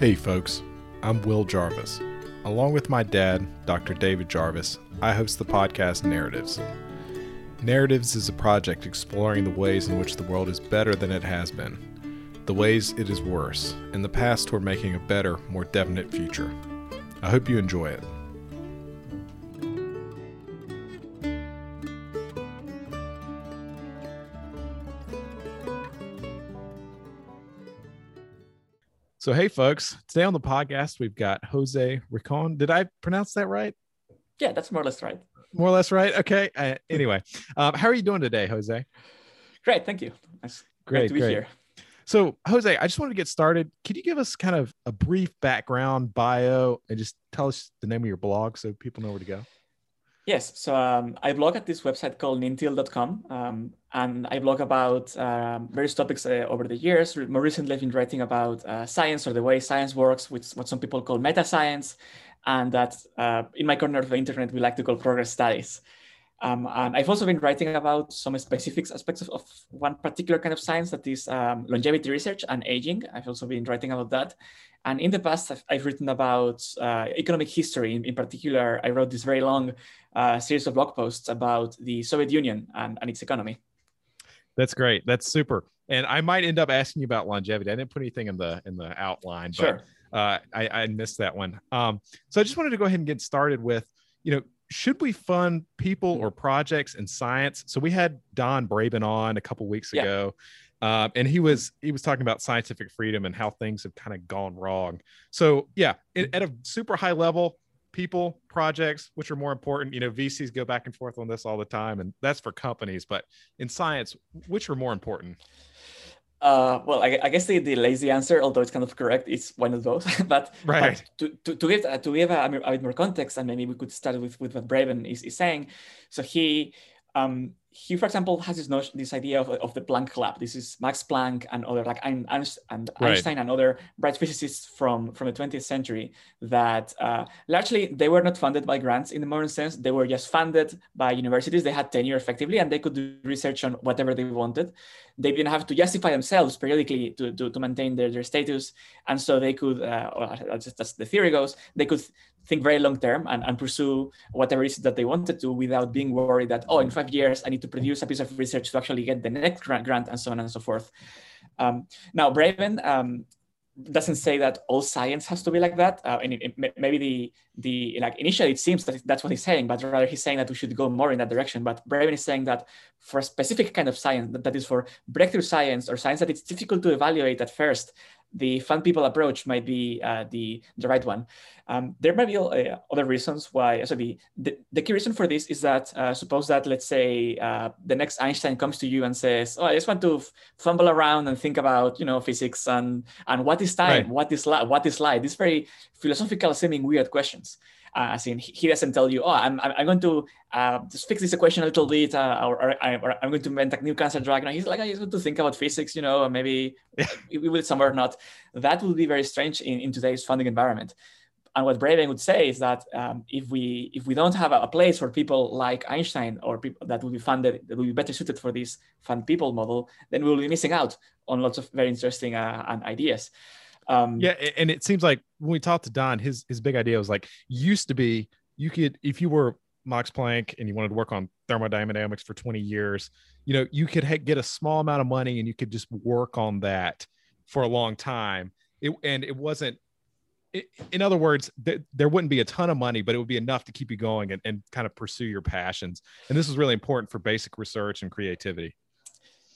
Hey, folks, I'm Will Jarvis. Along with my dad, Dr. David Jarvis, I host the podcast Narratives. Narratives is a project exploring the ways in which the world is better than it has been, the ways it is worse, and the paths toward making a better, more definite future. I hope you enjoy it. So, hey, folks, today on the podcast, we've got José Ricón. Did I pronounce that right? Yeah, that's more or less right. More or less right. Okay. Uh, anyway, um, how are you doing today, José? Great. Thank you. It's great, great to be great. here. So, José, I just wanted to get started. Could you give us kind of a brief background bio and just tell us the name of your blog so people know where to go? Yes, so um, I blog at this website called nintil.com, um, and I blog about um, various topics uh, over the years. More recently, I've been writing about uh, science or the way science works, which what some people call meta science, and that uh, in my corner of the internet we like to call progress studies. Um, and I've also been writing about some specific aspects of, of one particular kind of science that is um, longevity research and aging. I've also been writing about that. And in the past, I've, I've written about uh, economic history. In, in, particular, I wrote this very long uh, series of blog posts about the Soviet Union and, and its economy. That's great. That's super. And I might end up asking you about longevity. I didn't put anything in the in the outline, but uh, I, I missed that one. Um, so I just wanted to go ahead and get started with, you know, should we fund people or projects in science? So we had Don Braben on a couple weeks yeah. ago, uh, and he was he was talking about scientific freedom and how things have kind of gone wrong. So yeah, it, at a super high level, people, projects, which are more important. You know, VCs go back and forth on this all the time, and that's for companies. But in science, which are more important? Uh, well, I, I, guess the, the lazy answer, although it's kind of correct, is one of those. but, right. But to, to, to give uh, to give a, a, bit more context, and maybe we could start with, with what Braben is, is saying. So he um, he, for example, has this notion, this idea of, of the Planck Club. This is Max Planck and other like and Einstein right. and other bright physicists from from the 20th century that uh, largely they were not funded by grants in the modern sense. They were just funded by universities. They had tenure effectively, and they could do research on whatever they wanted. They didn't have to justify themselves periodically to, to, to maintain their, their status, and so they could, uh, or just as the theory goes, they could think very long term and, and pursue whatever it is that they wanted to without being worried that oh in five years i need to produce a piece of research to actually get the next grant, grant and so on and so forth. Um, now Braben um, doesn't say that all science has to be like that. Uh, and it, it, maybe the the like initially it seems that that's what he's saying but rather he's saying that we should go more in that direction. But Braben is saying that for a specific kind of science that, that is for breakthrough science or science that it's difficult to evaluate at first the fund people approach might be uh, the, the right one. Um, there might be uh, other reasons why. So the, the, the, key reason for this is that uh, suppose that let's say uh, the next Einstein comes to you and says, "Oh, I just want to fumble around and think about you know physics and and what is time, right. what is light, what is light." These very philosophical, seeming weird questions. Uh, as in, he doesn't tell you, oh, I'm, I'm going to uh, just fix this equation a little bit, uh, or, or, I, am going to invent a new cancer drug. And he's like, I just want to think about physics, you know, or maybe we will somewhere not. That would be very strange in, in today's funding environment. And what Braben would say is that um, if we if we don't have a, a, place for people like Einstein or people that will be funded that will be better suited for this fund people model, then we will be missing out on lots of very interesting uh, ideas. Um, yeah, and it seems like when we talked to Don, his his big idea was like used to be you could if you were Max Planck and you wanted to work on thermodynamics for 20 years, you know, you could ha- get a small amount of money and you could just work on that for a long time. It, and it wasn't, in other words, th- there wouldn't be a ton of money, but it would be enough to keep you going and, and kind of pursue your passions. And this is really important for basic research and creativity.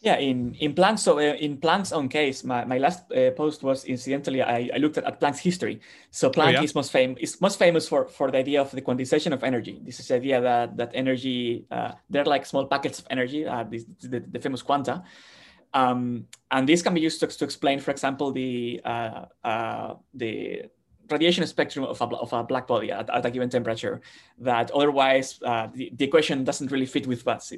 Yeah, in in Planck, so uh, in Planck's own case, my, my last uh, post was incidentally I, I looked at, at Planck's history. So Planck oh, yeah? is most famous is most famous for for the idea of the quantization of energy. This is the idea that that energy uh, they're like small packets of energy. Uh, this, the, the famous quanta, um, and this can be used to, to explain, for example, the uh, uh, the radiation spectrum of a, of a black body at, at a given temperature that otherwise uh, the, the, equation doesn't really fit with what's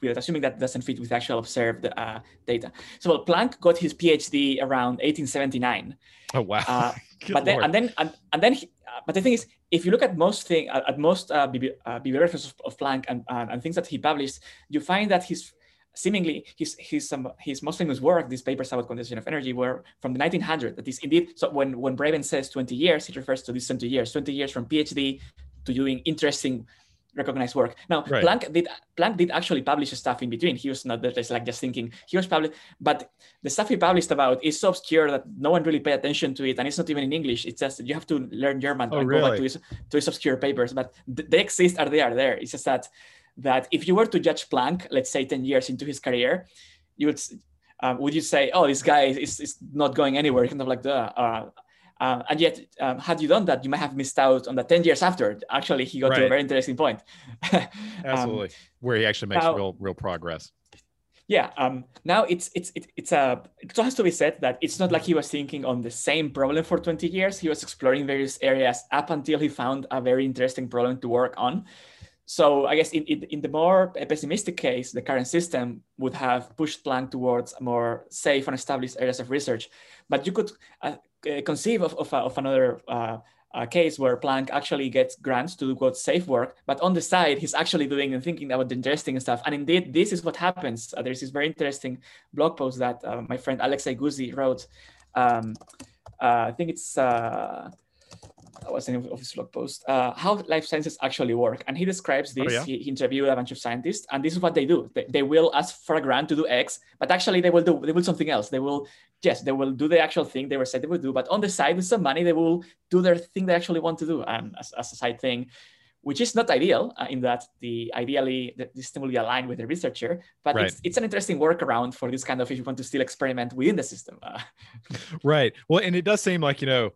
we're assuming that doesn't fit with actual observed uh, data. So well, Planck got his PhD around 1879. Oh wow! Uh, but then and then and, and then he, uh, but the thing is, if you look at most thing at, at most uh, bibliographies of, of, Planck and, and things that he published, you find that his seemingly his his um, his most famous work, these papers about quantization of energy, were from the 1900s. That is indeed. So when when Braben says 20 years, it refers to these 20 years, 20 years from PhD to doing interesting recognized work. Now right. Planck did Planck did actually publish stuff in between. He was not just like just thinking. He was published, but the stuff he published about is so obscure that no one really paid attention to it, and it's not even in English. It's just you have to learn German oh, and really? go back to his to his obscure papers. But they exist, are they are there. It's just that that if you were to judge Planck, let's say 10 years into his career, you would um, would you say, oh, this guy is, is not going anywhere? Kind of like the uh, uh, and yet, um, had you done that, you might have missed out on the 10 years after. Actually, he got right. to a very interesting point. Absolutely. Um, Where he actually makes now, real, real progress. Yeah. Um, now it's, it's, it, it's a, it has to be said that it's not like he was thinking on the same problem for 20 years. He was exploring various areas up until he found a very interesting problem to work on. So I guess in, in, in, the more pessimistic case, the current system would have pushed Planck towards more safe and established areas of research. But you could uh, conceive of, of, of another uh, case where Planck actually gets grants to do quote safe work, but on the side, he's actually doing and thinking about the interesting stuff. And indeed, this is what happens. Uh, there's this very interesting blog post that uh, my friend Alexey Guzey wrote. Um, uh, I think it's uh, what's the name of his blog post? Uh, how life sciences actually work. And he describes oh, this. Oh, yeah? he, he, interviewed a bunch of scientists, and this is what they do. They, they, will ask for a grant to do X, but actually they will do they will something else. They will yes, they will do the actual thing they were said they would do, but on the side with some money, they will do their thing they actually want to do, and as, as a side thing. Which is not ideal uh, in that the ideally the, the system will be aligned with the researcher, but right. it's, it's an interesting workaround for this kind of if you want to still experiment within the system. Uh, right. Well, and it does seem like you know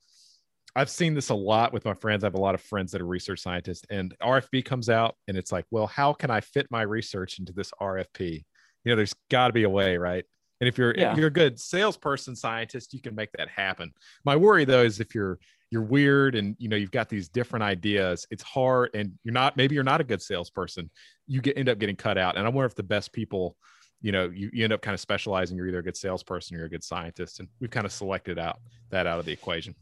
I've seen this a lot with my friends. I have a lot of friends that are research scientists, and RFP comes out, and it's like, well, how can I fit my research into this RFP? You know, there's got to be a way, right? And if you're yeah. if you're a good salesperson scientist, you can make that happen. My worry though is if you're you're weird and you know you've got these different ideas, it's hard, and you're not maybe you're not a good salesperson. You get end up getting cut out. And I wonder if the best people, you know, you, you end up kind of specializing. You're either a good salesperson or you're a good scientist, and we've kind of selected out that out of the equation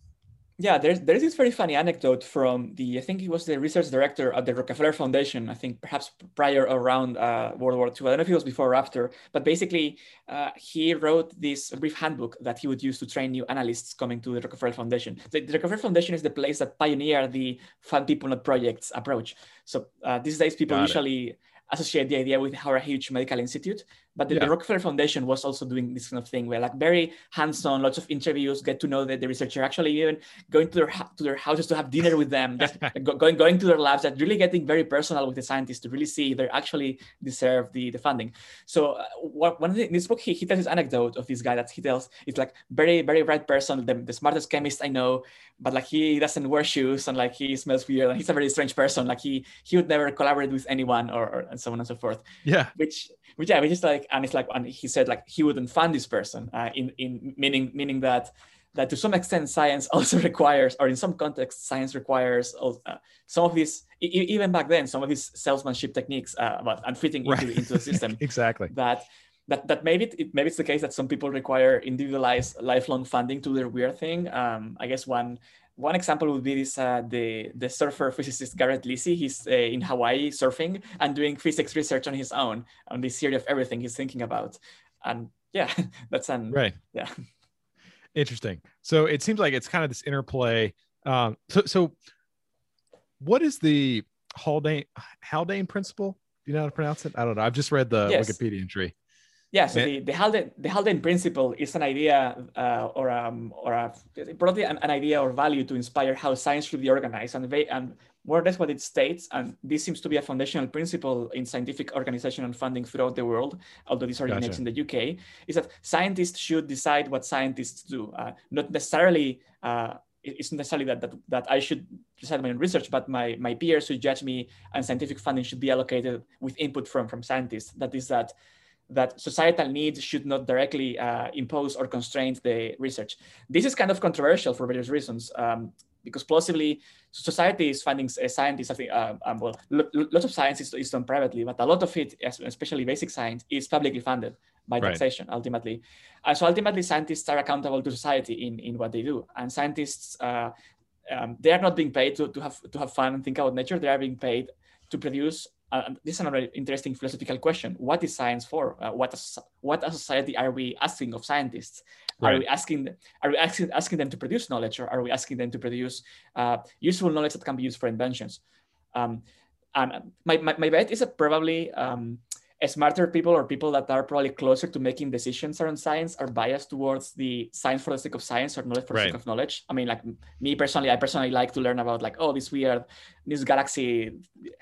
yeah, there's there's this very funny anecdote from the I think he was the research director at the Rockefeller Foundation. I think perhaps prior around uh, World War II. I don't know if it was before or after, but basically uh, he wrote this brief handbook that he would use to train new analysts coming to the Rockefeller Foundation. The, the Rockefeller Foundation is the place that pioneered the fund people not projects approach. So uh, these days people Got usually. It associate the idea with Howard Hughes Medical Institute. But the, yeah. the, Rockefeller Foundation was also doing this kind of thing where like very hands-on, lots of interviews, get to know the, the researcher, actually even going to their to their houses to have dinner with them, just going going to their labs, that really getting very personal with the scientists to really see if they actually deserve the, the funding. So uh, one of the, in this book, he, he tells this anecdote of this guy that he tells it's like very, very bright person, the, the smartest chemist I know, but like he doesn't wear shoes and like he smells weird and he's a very strange person. Like he he would never collaborate with anyone or, or so on and so forth. Yeah. Which which yeah, which is like and it's like and he said like he wouldn't fund this person uh, in in meaning meaning that that to some extent science also requires or in some context, science requires uh, some of these even back then some of these salesmanship techniques uh, about and fitting right. into, into the system exactly that that that maybe it, maybe it's the case that some people require individualized lifelong funding to their weird thing. Um, I guess one one example would be this uh, the the surfer physicist Garrett Lisi. He's uh, in Hawaii surfing and doing physics research on his own on this theory of everything he's thinking about. And yeah, that's an right. Yeah, interesting. So it seems like it's kind of this interplay. Um, so so what is the Haldane Haldane principle? Do you know how to pronounce it? I don't know. I've just read the yes. Wikipedia entry. Yeah, so the, the Haldane the Haldane principle is an idea uh, or um or a probably an, an, idea or value to inspire how science should be organized and they, and more or less what it states and this seems to be a foundational principle in scientific organization and funding throughout the world although this originates gotcha. in the UK is that scientists should decide what scientists do uh, not necessarily uh, it's not necessarily that, that that I should decide my own research, but my my peers who judge me and scientific funding should be allocated with input from from scientists. That is that that societal needs should not directly uh, impose or constrain the research. This is kind of controversial for various reasons. Um, because plausibly society is funding uh, scientists. I think, uh, um, well, lots of science is, is, done privately, but a lot of it, especially basic science, is publicly funded by right. taxation ultimately. And so ultimately, scientists are accountable to society in, in what they do. And scientists, uh, um, they are not being paid to, to have to have fun and think about nature. They are being paid to produce uh, this is another interesting philosophical question. What is science for? Uh, what, a, what a society are we asking of scientists? Right. Are we asking are we asking, asking them to produce knowledge or are we asking them to produce uh, useful knowledge that can be used for inventions? Um, and my, my, my bet is that probably um, smarter people or people that are probably closer to making decisions around science are biased towards the science for the sake of science or knowledge for right. the sake of knowledge. I mean, like me personally, I personally like to learn about like, oh, this weird, this galaxy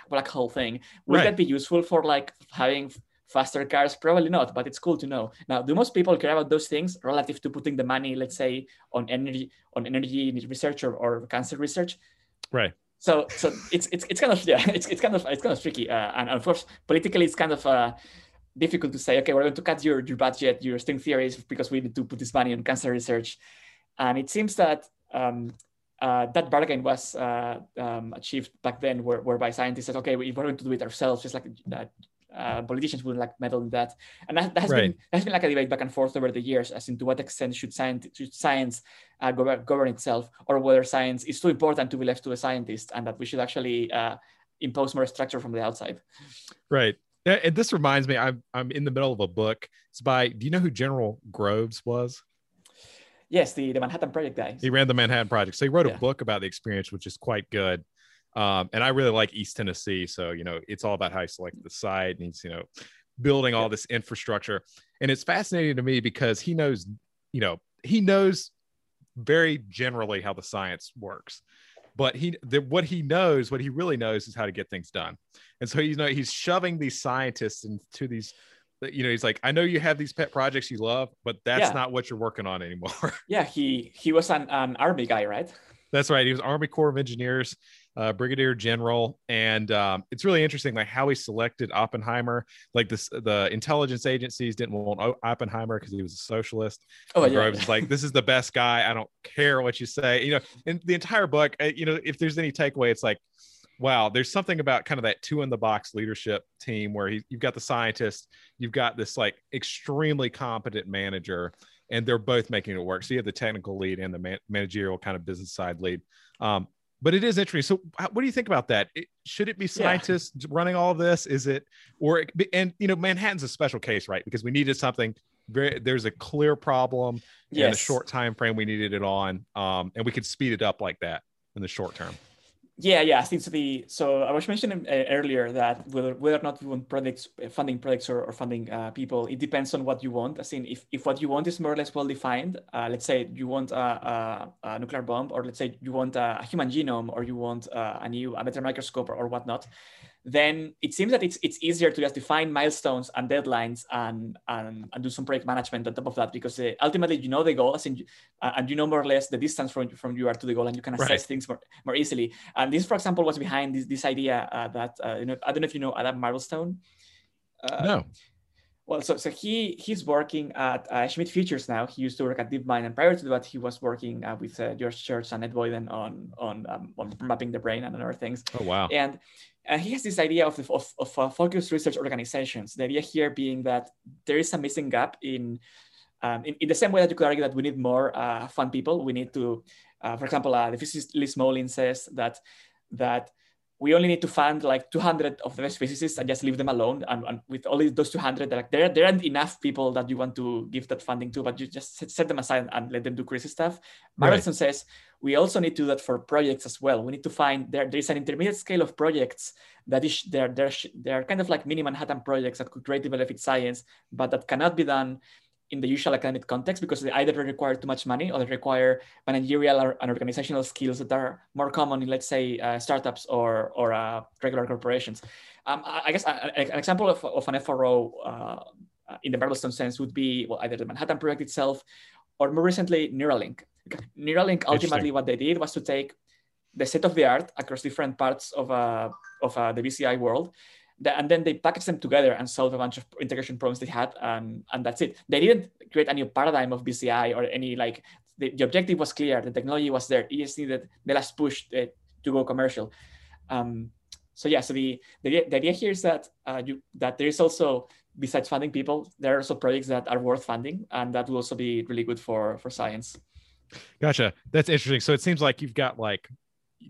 black hole thing. Would right. that be useful for like having faster cars? Probably not, but it's cool to know. Now, do most people care about those things relative to putting the money, let's say, on energy, on energy research or, or cancer research? Right so so it's it's it's kind of yeah it's, it's kind of it's kind of tricky uh, and of course politically it's kind of uh, difficult to say okay we're going to cut your your budget your string theories because we need to put this money on cancer research. And it seems that um, uh, that bargain was uh, um, achieved back then where, whereby scientists said okay if we're going to do it ourselves just like uh, politicians wouldn't like meddle in that. And that, has right. been that has been like a debate back and forth over the years as in to what extent should science should science uh, govern, govern itself, or whether science is too important to be left to a scientist, and that we should actually uh, impose more structure from the outside. Right. And this reminds me, I'm I'm in the middle of a book. It's by. Do you know who General Groves was? Yes, the, the Manhattan Project guy. He ran the Manhattan Project. So he wrote yeah. a book about the experience, which is quite good. Um, and I really like East Tennessee. So, you know, it's all about how you select the site and he's, you know, building all this infrastructure. And it's fascinating to me because he knows, you know, he knows very generally how the science works. But he, the, what he knows, what he really knows is how to get things done. And so, you know, he's shoving these scientists into these you know he's like i know you have these pet projects you love but that's yeah. not what you're working on anymore yeah he he was an, an army guy right that's right he was army corps of engineers uh, brigadier general, and um, it's really interesting, like how he selected Oppenheimer. Like this, the intelligence agencies didn't want Oppenheimer because he was a socialist. Oh, yeah. Groves like, "This is the best guy. I don't care what you say." You know, in the entire book, uh, you know, if there's any takeaway, it's like, wow, there's something about kind of that two in the box leadership team where he, you've got the scientist, you've got this like extremely competent manager, and they're both making it work. So you have the technical lead and the man- managerial kind of business side lead. Um, but it is interesting. So, what do you think about that? It, should it be scientists yeah. running all this? Is it, or and you know, Manhattan's a special case, right? Because we needed something very. There's a clear problem yes. in a short time frame. We needed it on, um, and we could speed it up like that in the short term. Yeah, yeah. I think so. The so I was mentioning uh, earlier that whether whether or not you want uh, funding projects or, or funding uh, people, it depends on what you want. I think if, if what you want is more or less well defined, uh, let's say you want a, a, a, nuclear bomb, or let's say you want a, a human genome, or you want uh, a new a better microscope or, or whatnot, then it seems that it's it's easier to just define milestones and deadlines and and, and do some project management on top of that because uh, ultimately you know the goal as in, uh, and you know more or less the distance from from you are to the goal and you can assess right. things more, more easily. And this, for example, was behind this this idea uh, that uh, you know I don't know if you know Adam Marblestone. Uh, no. Well, so so he he's working at uh, Schmidt Futures now. He used to work at DeepMind, and prior to that, he was working with George Church and Ed Boyden on on on mapping the brain and other things. Oh wow! And and he has this idea of, of, of uh, focused research organizations. The idea here being that there is a missing gap in, um, in, in, the same way that you could argue that we need more uh, fund people. We need to, uh, for example, uh, the physicist Lee Smolin says that, that we only need to fund like 200 of the best physicists and just leave them alone. And, and with only those 200, like there, there aren't enough people that you want to give that funding to, but you just set, set them aside and let them do crazy stuff. Right. says we also need to do that for projects as well. We need to find there, there is an intermediate scale of projects that is they're, they're, they're kind of like mini Manhattan projects that could create benefit science, but that cannot be done in the usual academic context because they either require too much money or they require managerial or, and organizational skills that are more common in, let's say, uh, startups or, or uh, regular corporations. Um, I guess uh, an example of, of an FRO uh, in the Marblestone sense would be well, either the Manhattan Project itself or more recently, Neuralink. Neuralink, ultimately, what they did was to take the state of the art across different parts of, uh, of uh, the BCI world and then they packaged them together and solved a bunch of integration problems they had, and, and that's it. They didn't create a new paradigm of BCI or any like the, the objective was clear, the technology was there. It just needed the last push to go commercial. Um, so yeah, so the, the, the idea here is that uh, you, that there is also besides funding people, there are also projects that are worth funding, and that will also be really good for for science. Gotcha. That's interesting. So it seems like you've got like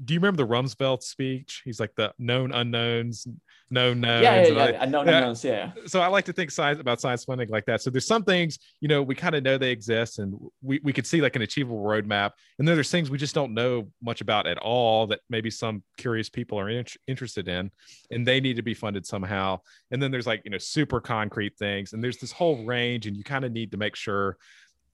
do you remember the Rumsfeld speech? He's like the known unknowns, known knowns. Yeah, yeah, yeah. Unknown yeah. unknowns. Yeah. So I like to think science about science funding like that. So there's some things, you know, we kind of know they exist and we, we could see like an achievable roadmap. And then there's things we just don't know much about at all that maybe some curious people are in- interested in and they need to be funded somehow. And then there's like, you know, super concrete things. And there's this whole range and you kind of need to make sure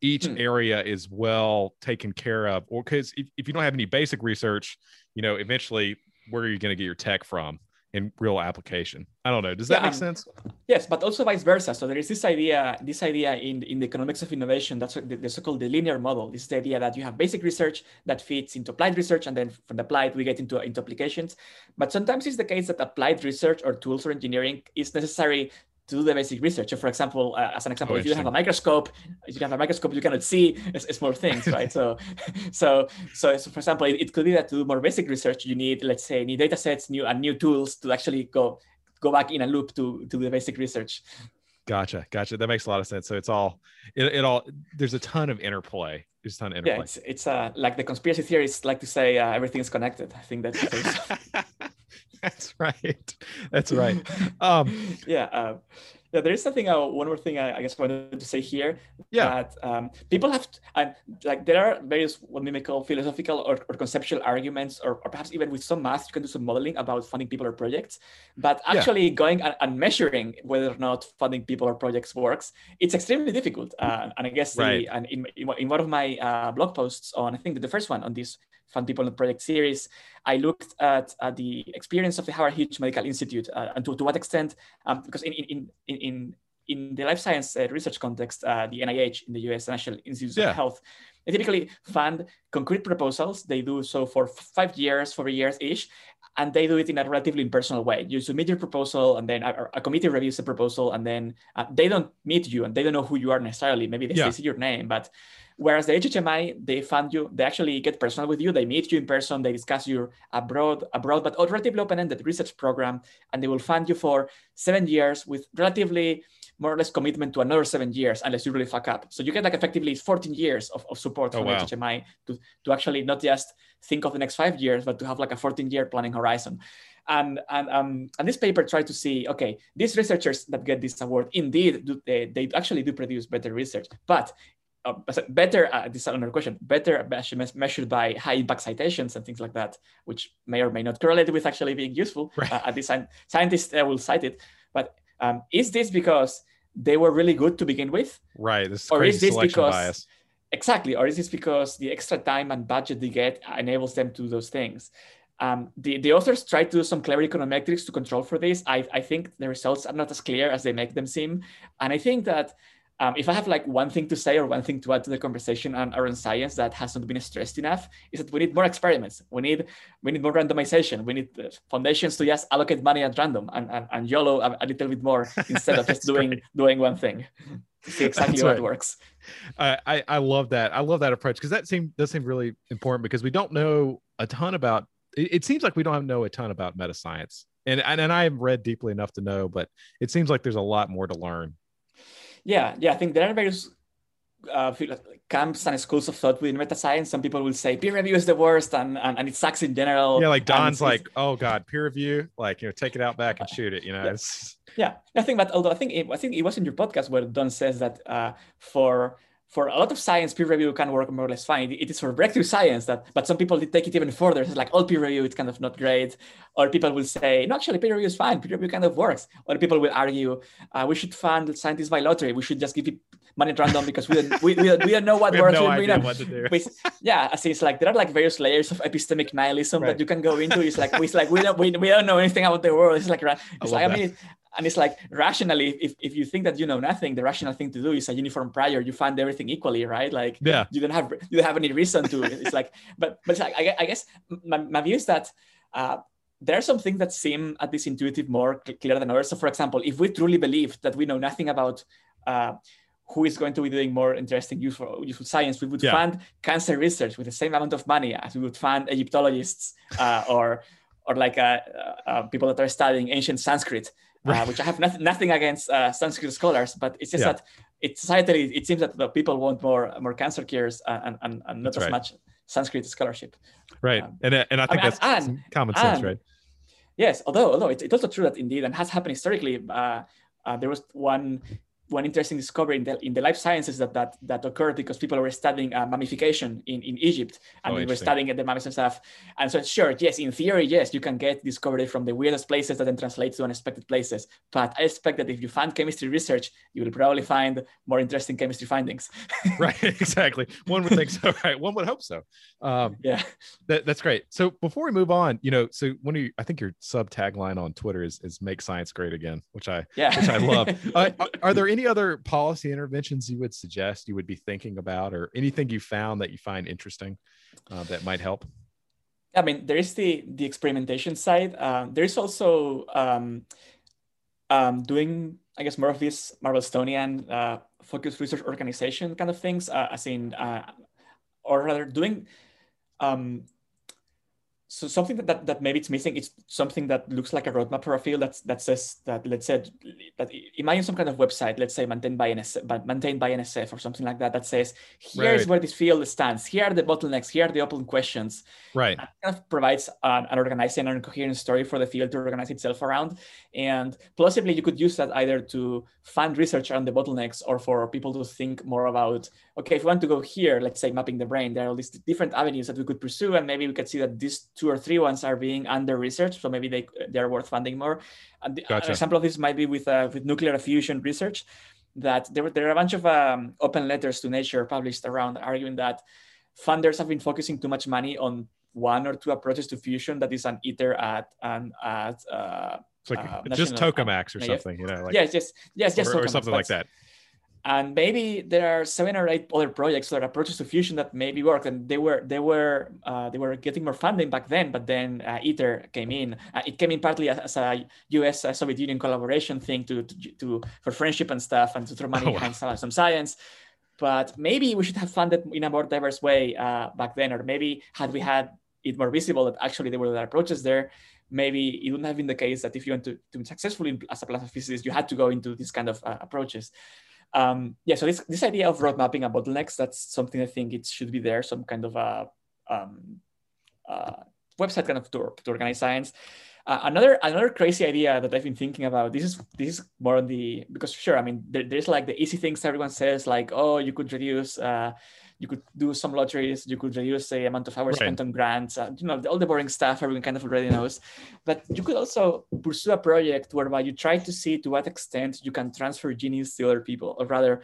each hmm. area is well taken care of or because if, if you don't have any basic research you know eventually where are you going to get your tech from in real application? I don't know. Does that yeah, make sense? Yes but also vice versa. So there is this idea this idea in, in the economics of innovation that's the, the so-called the linear model. This is the idea that you have basic research that fits into applied research and then from the applied we get into, into applications. But sometimes it's the case that applied research or tools or engineering is necessary to do the basic research. So for example, uh, as an example, oh, if you have a microscope, if you have a microscope, you cannot see small things, right? so, so, so, so, for example, it, it, could be that to do more basic research, you need, let's say, new data sets, new and new tools to actually go go back in a loop to to the basic research. Gotcha, gotcha. That makes a lot of sense. So it's all, it, it all. There's a ton of interplay. There's a ton of interplay. Yeah, it's, it's uh, like the conspiracy theorists like to say uh, everything is connected. I think that's. That's right. That's right. Um, yeah. Uh, yeah, there is something. Uh, one more thing I, I, guess I wanted to say here. Yeah. That um, people have, to, and like there are various what we may call philosophical or, or conceptual arguments, or, or, perhaps even with some math, you can do some modeling about funding people or projects. But actually yeah. going and, and, measuring whether or not funding people or projects works, it's extremely difficult. Uh, and I guess right. the, and in, in one of my uh, blog posts on, I think the first one on this Fund People in the Project series, I looked at, at the experience of the Howard Hughes Medical Institute uh, and to, to what extent, um, because in, in, in, in, in the life science uh, research context, uh, the NIH in the US, National Institutes yeah. of Health, they typically fund concrete proposals. They do so for five years, four years ish, and they do it in a relatively impersonal way. You submit your proposal, and then a, a committee reviews the proposal, and then uh, they don't meet you, and they don't know who you are necessarily. Maybe they yeah. see your name, but Whereas the HHMI, they fund you, they actually get personal with you, they meet you in person, they discuss your abroad, abroad, but relatively open-ended research program, and they will fund you for seven years with relatively more or less commitment to another seven years unless you really fuck up. So you get like effectively 14 years of, of support oh, from wow. HHMI to, to actually not just think of the next five years, but to have like a 14 year planning horizon. And, and, um, and this paper tried to see, okay, these researchers that get this award, indeed, do, they, they actually do produce better research, but uh, better, uh, this is another question, better measured by high impact citations and things like that, which may or may not correlate with actually being useful. Right. Uh, at scientists uh, will cite it. But um, is this because they were really good to begin with? Right. This is or is this because bias. exactly, or is this because the extra time and budget they get enables them to do those things? Um, the, the authors try to do some clever econometrics to control for this. I, I think the results are not as clear as they make them seem. And I think that um, if I have like one thing to say or one thing to add to the conversation on around science that hasn't been stressed enough is that we need more experiments. We need we need more randomization. We need foundations to just allocate money at random and, and, and YOLO a, a little bit more instead of just doing doing one thing. To see exactly how right. it works. I, I love that. I love that approach because that seems does seem really important because we don't know a ton about. It, it seems like we don't know a ton about meta science, and, and and I have read deeply enough to know, but it seems like there's a lot more to learn yeah, yeah, I think there are various uh, camps and schools of thought within meta science. Some people will say peer review is the worst and, and, and it sucks in general. Yeah, like Don's like, oh God, peer review, like, you know, take it out back and shoot it, you know. Yeah, yeah. I think that although I think it, I think it was in your podcast where Don says that uh, for for a lot of science, peer review can work more or less fine. It is for breakthrough science that, but some people take it even further. It's like all peer review, it's kind of not great. Or people will say, no, actually, peer review is fine. Peer review kind of works. Or people will argue, uh, we should fund scientists by lottery. We should just give it money at random because we don't, we, we, don't, we don't know what we works. no we idea what to do. We, yeah, I see. It's like there are like various layers of epistemic nihilism right. that you can go into. It's like it's like we don't we, we don't know anything about the world. It's like it's I like I mean and it's like rationally if, if you think that you know nothing the rational thing to do is a uniform prior. You find everything equally right? Like yeah. you don't have you don't have any reason to. It's like but but it's like i, I guess my, my view is that uh, there are some things that seem at least intuitive more clear than others. So for example if we truly believe that we know nothing about uh, who is going to be doing more interesting useful useful science we would yeah. fund cancer research with the same amount of money as we would fund egyptologists uh, or or like uh, uh, people that are studying ancient sanskrit uh, which I have nothing, nothing against uh, Sanskrit scholars, but it's just yeah. that it's societally it seems that the people want more more cancer cures uh, and, and, and not as right. much Sanskrit scholarship. Right, um, and and I think I mean, that's and, common sense, and, right? Yes, although although it's, it's also true that indeed and has happened historically. Uh, uh, there was one one interesting discovery in the, in the life sciences that, that, that occurred because people were studying uh, mummification in, in Egypt and oh, they were studying the mummies and stuff. And so, sure, yes, in theory, yes, you can get discovery from the weirdest places that then translates to unexpected places. But I expect that if you find chemistry research, you will probably find more interesting chemistry findings. right, exactly. One would think so, right? One would hope so. Um, yeah, that, that's great. So before we move on, you know, so one of you, I think your sub tagline on Twitter is, is "Make Science Great Again," which I yeah. which I love. uh, are there any other policy interventions you would suggest you would be thinking about, or anything you found that you find interesting uh, that might help? I mean, there is the the experimentation side. Um, there is also um, um, doing, I guess, more of this Marblestonian uh, focused research organization kind of things, uh, as in, uh, or rather, doing um, so something that, that, that maybe it's missing it's something that looks like a roadmap for a field that's that says that let's say that imagine some kind of website let's say maintained by NSF, but maintained by NSF or something like that that says here's right. where this field stands. Here are the bottlenecks. Here are the open questions. Right. And kind of provides an, an organizing and coherent story for the field to organize itself around. And possibly you could use that either to fund research on the bottlenecks or for people to think more about okay if we want to go here let's say mapping the brain there are all these different avenues that we could pursue and maybe we could see that these two or three ones are being under researched, so maybe they they're worth funding more. And gotcha. an example of this might be with uh, with nuclear fusion research. That there, there are a bunch of um, open letters to Nature published around arguing that funders have been focusing too much money on one or two approaches to fusion that is an ITER at and at uh, it's like uh, just tokamaks or something, you know, like yes, yes, yes, yes, or, or something like that and maybe there are seven or eight other projects that approaches to fusion that maybe work and they were they were uh, they were getting more funding back then but then uh, ITER came in. Uh, it came in partly as, as a us uh, soviet union collaboration thing to, to, to for friendship and stuff and to throw money oh, behind wow. some, some science. But maybe we should have funded in a more diverse way uh, back then or maybe had we had it more visible that actually there were other approaches there maybe it wouldn't have been the case that if you want to, to be successful in, as a plasma physicist you had to go into these kind of uh, approaches um, yeah, so this, this idea of road mapping and bottlenecks, that's something I think it should be there, some kind of a um, uh, website kind of to, to organize science. Uh, another another crazy idea that I've been thinking about. This is this is more on the because sure, I mean there, there's like the easy things everyone says like oh you could reduce uh, you could do some lotteries, you could reduce the amount of hours right. spent on grants, uh, you know, all the boring stuff everyone kind of already knows. But you could also pursue a project whereby you try to see to what extent you can transfer genius to other people, or rather,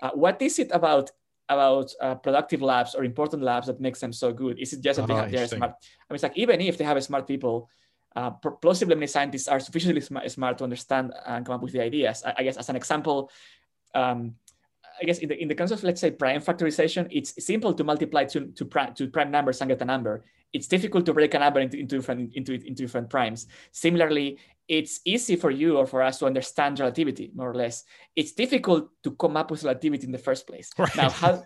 uh, what is it about about uh, productive labs or important labs that makes them so good? Is it just that they have their smart? I mean, it's like even if they have smart people, uh, plausibly many scientists are sufficiently smart, smart, to understand and come up with the ideas. I, I guess as an example, um, I guess in the, in the concept of, let's say, prime factorization, it's simple to multiply to, to, prime, to prime numbers and get a number. It's difficult to break a number into, into, different, into, into different primes. Similarly, it's easy for you or for us to understand relativity, more or less. It's difficult to come up with relativity in the first place. Right. Now, how,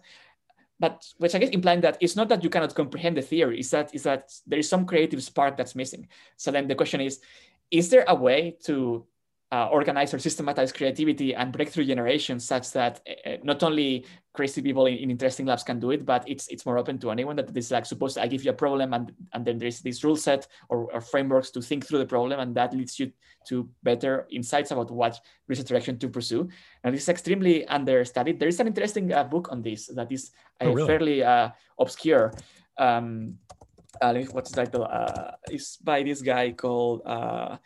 but which I guess implying that it's not that you cannot comprehend the theory, is that is that there is some creative spark that's missing. So then the question is, is there a way to uh, organize or systematize creativity and breakthrough generation such that uh, not only crazy people in, in, interesting labs can do it, but it's it's more open to anyone that is like suppose I give you a problem and, and then there's this rule set or, or, frameworks to think through the problem and that leads you to better insights about what research direction to pursue. And this is extremely understudied. There is an interesting uh, book on this that is uh, oh, really? fairly uh, obscure. Um, uh, what's the title? it's by this guy called uh,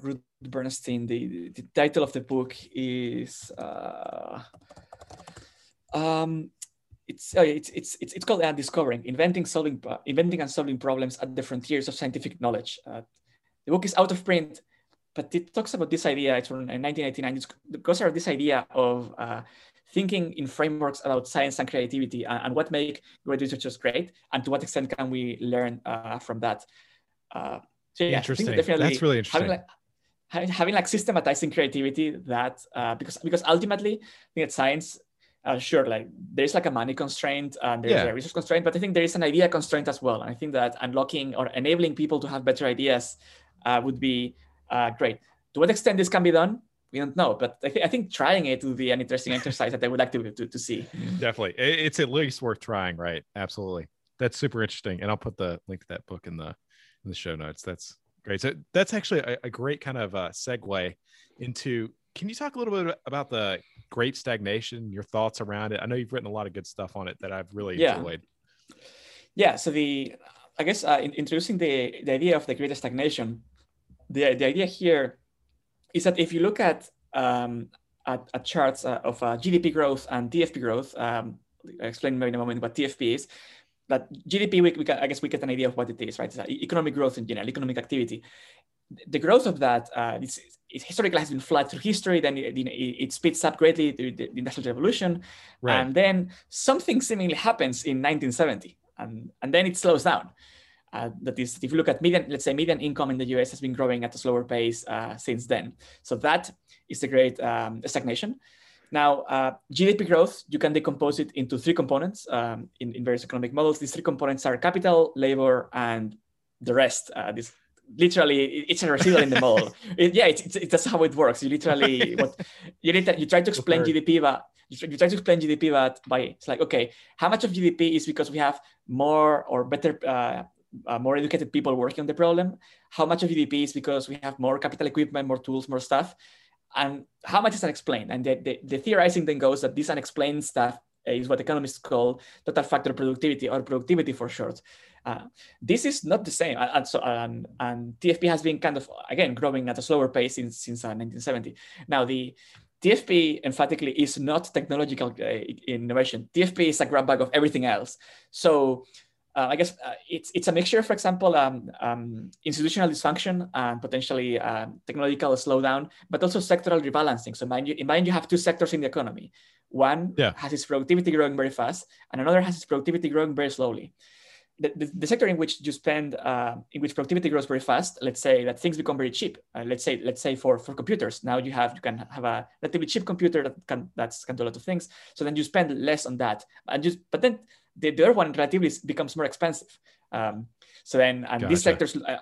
Root Bernstein. The, the title of the book is uh, um, it's, uh, it's, it's, it's, it's called uh, Discovering, Inventing, Solving, uh, Inventing and Solving Problems at the Frontiers of Scientific Knowledge. Uh, the book is out of print, but it talks about this idea, it's from 1989, it goes over this idea of uh, thinking in frameworks about science and creativity and, and, what make great researchers great, and to what extent can we learn uh, from that. Uh, so yeah, interesting. That's really interesting. Having like, having, having like systematizing creativity that uh, because because ultimately I think that science uh, sure like there's like a money constraint and there's yeah. a resource constraint but i think there is an idea constraint as well. And i think that unlocking or enabling people to have better ideas uh, would be uh, great. To what extent this can be done we don't know but I, th- I think trying it would be an interesting exercise that i would like to, to, to see. Definitely. It's at least worth trying right? Absolutely. That's super interesting, and I'll put the link to that book in the in the show notes. That's great. So that's actually a, a great kind of uh, segue into. Can you talk a little bit about the Great Stagnation? Your thoughts around it? I know you've written a lot of good stuff on it that I've really yeah. enjoyed. Yeah. So the I guess uh, in, introducing the the idea of the Great Stagnation, the the idea here is that if you look at um, at, at charts uh, of uh, GDP growth and TFP growth, um, I'll explain maybe in a moment what TFP is. But GDP, we, we can, I guess we get an idea of what it is, right? It's economic growth in general, economic activity. The growth of that uh, it's, it historically has been flat through history. Then it, it speeds up greatly through the, the Industrial Revolution, right. and then something seemingly happens in 1970, and and then it slows down. Uh, that is, if you look at median, let's say median income in the US has been growing at a slower pace uh, since then. So that is the great um, stagnation. Now, uh, GDP growth, you can decompose it into three components um, in, in various economic models. These three components are capital, labor, and the rest. Uh, this literally it's a residual in the model. It, yeah, it's, it's, it's, that's how it works. You literally what you need to, you try to explain GDP, but you try, you try to explain GDP, but by it's like okay, how much of GDP is because we have more or better uh, uh, more educated people working on the problem, how much of GDP is because we have more capital equipment, more tools, more stuff, and how much is unexplained. And the, the, the theorizing then goes that this unexplained stuff is what economists call total factor productivity or productivity for short. Uh, this is not the same. And, so, and, TFP has been kind of, again, growing at a slower pace since, since uh, 1970. Now, the TFP emphatically is not technological uh, innovation. TFP is a grab bag of everything else. So uh, I guess uh, it's it's a mixture, for example, um, um, institutional dysfunction and potentially uh, technological slowdown, but also sectoral rebalancing. So mind you, mind you have two sectors in the economy. One yeah. has its productivity growing very fast, and another has its productivity growing very slowly. The, the, the sector in which you spend, uh, in which productivity grows very fast, let's say that things become very cheap. Uh, let's say, let's say for, for computers, now you have you can have a relatively cheap computer that can that's can do a lot of things. So then you spend less on that, and just but then the, the other one relatively becomes more expensive. Um, so then, and gotcha. these sectors, uh,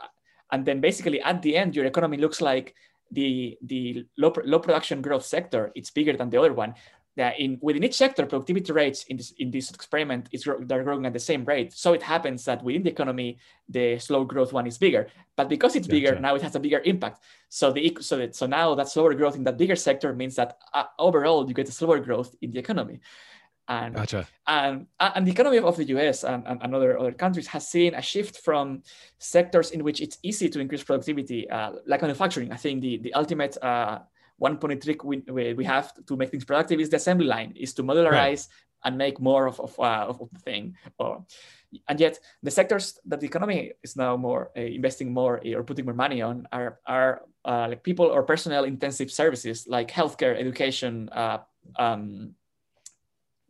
and then basically at the end, your economy looks like the the low, low production growth sector. It's bigger than the other one. That in within each sector, productivity rates in this in this experiment is they're growing at the same rate. So it happens that within the economy, the slow growth one is bigger. But because it's gotcha. bigger, now it has a bigger impact. So the so that, so now that slower growth in that bigger sector means that uh, overall you get a slower growth in the economy. And, gotcha. and, and the economy of the US and, and, other, other countries has seen a shift from sectors in which it's easy to increase productivity, uh, like manufacturing. I think the, the ultimate uh, one point trick we, we have to make things productive is the assembly line, is to modularize right. and make more of, of, uh, of the thing. Or, and yet the sectors that the economy is now more uh, investing more or putting more money on are, are uh, like people or personnel intensive services like healthcare, education, uh, um,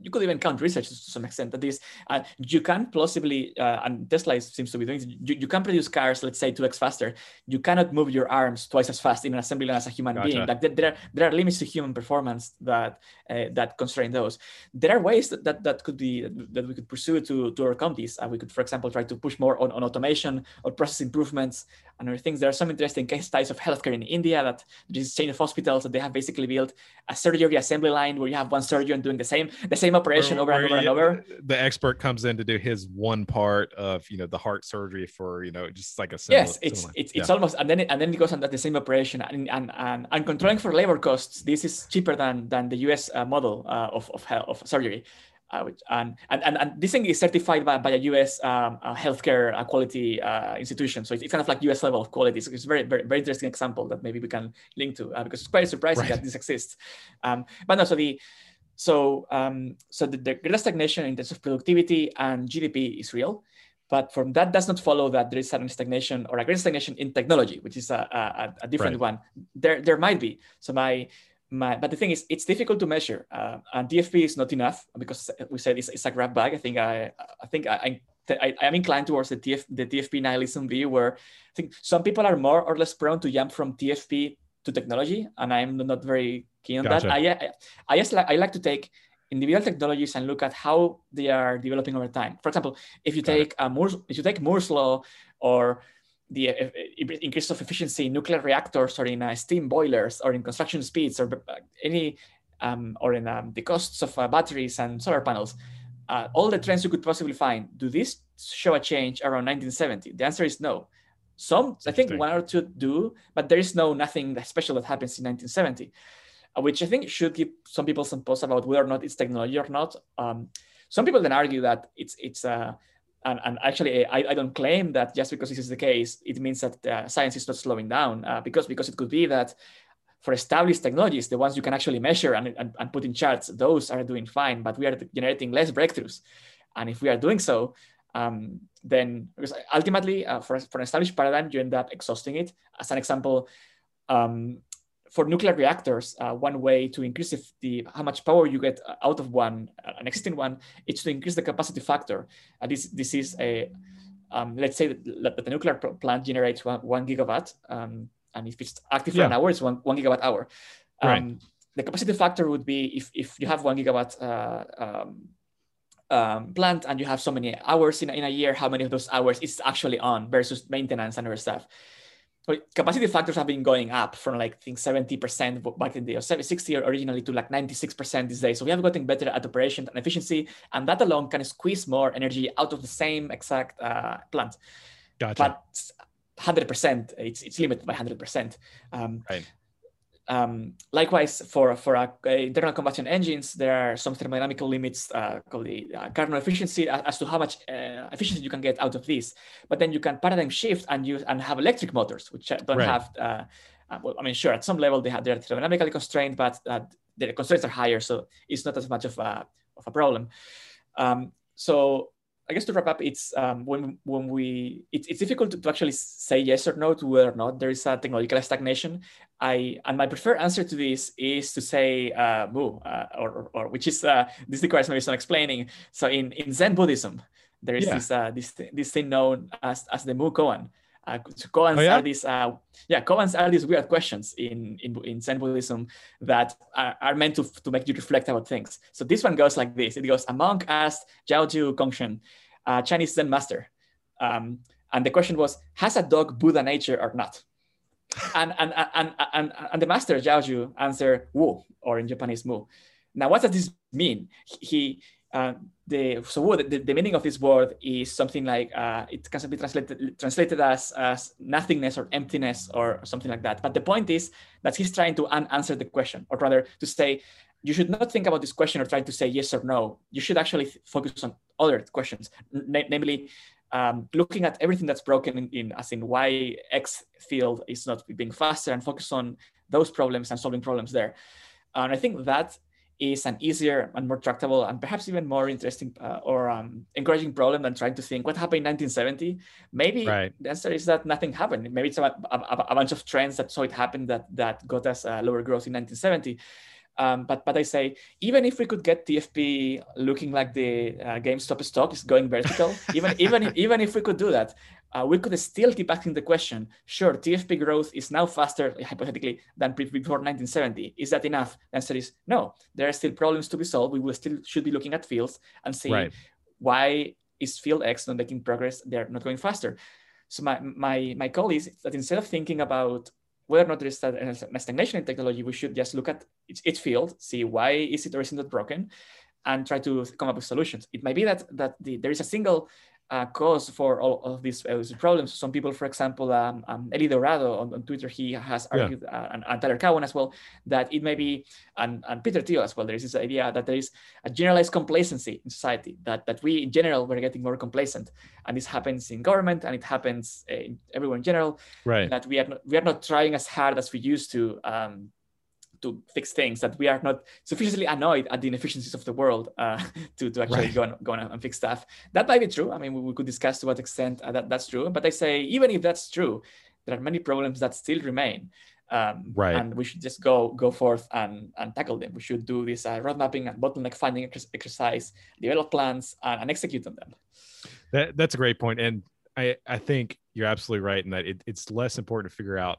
you could even count research to some extent that this uh, you can plausibly uh, and tesla seems to be doing you, you can produce cars let's say 2x faster. You cannot move your arms twice as fast in an assembly line as a human gotcha. being like there are there are limits to human performance that uh, that constrain those. There are ways that, that that could be that we could pursue to to overcome these uh, we could for example try to push more on, on automation or process improvements and other things. There are some interesting case studies of healthcare in india that this chain of hospitals that they have basically built a surgery assembly line where you have one surgeon doing the same the same same operation over and over and over. The expert comes in to do his one part of you know the heart surgery for you know just like a similar, yes, it's similar. it's, it's yeah. almost and then it, and then it goes on the same operation and and, and and controlling for labor costs. This is cheaper than than the U.S. Uh, model uh, of of health, of surgery. Uh, which, and, and, and this thing is certified by, by a US um, uh, healthcare uh, quality uh, institution. So it's, it's, kind of like US level of quality. So it's a very, very, very interesting example that maybe we can link to uh, because it's quite surprising right. that this exists. Um, but no, so the, so, um, so the, the great stagnation in terms of productivity and GDP is real, but from that does not follow that there is sudden stagnation or a great stagnation in technology, which is a, a, a different right. one. There, there might be. So my, my, but the thing is, it's difficult to measure, uh, and TFP is not enough because we said it's, it's a grab bag. I think I, I think I, I, I am inclined towards the TF, the TFP nihilism view, where I think some people are more or less prone to jump from TFP to technology, and I'm not very keen on gotcha. that. I, I, just like I like to take individual technologies and look at how they are developing over time. For example, if you Got take a Moore's, if you take Moore's law or the uh, increase of efficiency in nuclear reactors or in uh, steam boilers or in construction speeds or uh, any um, or in um, the costs of uh, batteries and solar panels, uh, all the trends you could possibly find, do these show a change around 1970? The answer is no. Some, I think one or two do, but there is no nothing special that happens in 1970, uh, which I think should give some people some pause about whether or not it's technology or not. Um, some people then argue that it's it's uh, and, and actually I, I don't claim that just because this is the case, it means that uh, science is not slowing down uh, because because it could be that for established technologies, the ones you can actually measure and, and, and put in charts, those are doing fine, but we are generating less breakthroughs. And if we are doing so, um, then because ultimately uh, for, for an established paradigm, you end up exhausting it. As an example, um, for nuclear reactors, uh, one way to increase the how much power you get out of one, uh, an existing one, is to increase the capacity factor. And this this is a um, let's say that, that, the nuclear plant generates one, one gigawatt, um, and if it's active for yeah. an hour, it's one, one gigawatt hour. Um, right. The capacity factor would be if, if you have one gigawatt uh, um, um, plant and you have so many hours in, in a year, how many of those hours is actually on versus maintenance and other stuff. But capacity factors have been going up from like I think 70% back in the or 60 originally to like 96% these days. So we have gotten better at operation and efficiency, and that alone can squeeze more energy out of the same exact uh, plant. Gotcha. But 100%, it's, it's limited by 100%. Um, right. Um, likewise, for for uh, internal combustion engines, there are some thermodynamical limits uh, called the uh, Carnot efficiency as to how much uh, efficiency you can get out of this. But then you can paradigm shift and use and have electric motors, which don't right. have. Uh, uh, well, I mean, sure, at some level they have they're thermodynamically constrained, but the constraints are higher, so it's not as much of a of a problem. Um, so I guess to wrap up, it's um, when when we it, it's difficult to, to, actually say yes or no to whether or not there is a technological stagnation. I and my preferred answer to this is to say uh, mu, uh, or, or, or which is uh, this requires maybe some explaining. So in in Zen Buddhism, there is yeah. this uh, this this thing known as as the mu koan, uh, so koans oh, yeah? are these, uh, yeah, koans are these weird questions in, in, in Zen Buddhism that are, are, meant to, to make you reflect about things. So this one goes like this. It goes, a monk asked Zhaozhou Congshen, a Chinese Zen master. Um, and the question was, has a dog Buddha nature or not? And, and, and, and, and the master, Zhaozhou, answer wu, or in Japanese, mu. Now, what does this mean? He, uh, the so the, the, meaning of this word is something like uh, it can be translated translated as, as nothingness or emptiness or something like that. But the point is that he's trying to answer the question, or rather to say you should not think about this question or try to say yes or no. You should actually focus on other questions, namely um, looking at everything that's broken in, in, as in why X field is not being faster and focus on those problems and solving problems there. And I think that is an easier and more tractable and perhaps even more interesting uh, or um, encouraging problem than trying to think what happened in 1970. Maybe right. the answer is that nothing happened. Maybe it's a, a, a, bunch of trends that saw it happen that that got us uh, lower growth in 1970. Um, but but I say even if we could get TFP looking like the uh, GameStop stock is going vertical, even even even if we could do that, uh, we could still keep asking the question. Sure, TFP growth is now faster hypothetically than before 1970. Is that enough? The answer is no. There are still problems to be solved. We will still should be looking at fields and see right. why is field X not making progress? They're not going faster. So my my my call is that instead of thinking about whether or not there is a stagnation in technology, we should just look at its, its field, see why is it or is it broken, and try to come up with solutions. It might be that that the, there is a single uh, cause for all of these, uh, problems. Some people, for example, um, um, Eli Dourado on, on, Twitter, he has argued, yeah. uh, and, and, Tyler Cowen as well, that it may be, and, and Peter Thiel as well, there is this idea that there is a generalized complacency in society, that, that we in general, we're getting more complacent. And this happens in government and it happens in everyone in general. Right. That we are not, we are not trying as hard as we used to um, to fix things that we are not sufficiently annoyed at the inefficiencies of the world uh, to, to actually right. go, and, go and fix stuff. That might be true. I mean, we, we could discuss to what extent uh, that, that's true. But I say, even if that's true, there are many problems that still remain. Um, right. And we should just go go forth and, and tackle them. We should do this uh, road mapping and bottleneck finding exercise, develop plans, and, and execute on them. That, that's a great. And I, I think you're absolutely right in that it, it's less important to figure out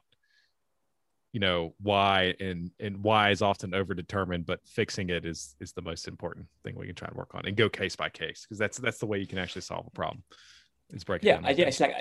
you know why and and why is often overdetermined but fixing it is is the most important thing we can try and work on and go case by case because that's that's the way you can actually solve a problem is breaking yeah yeah it's like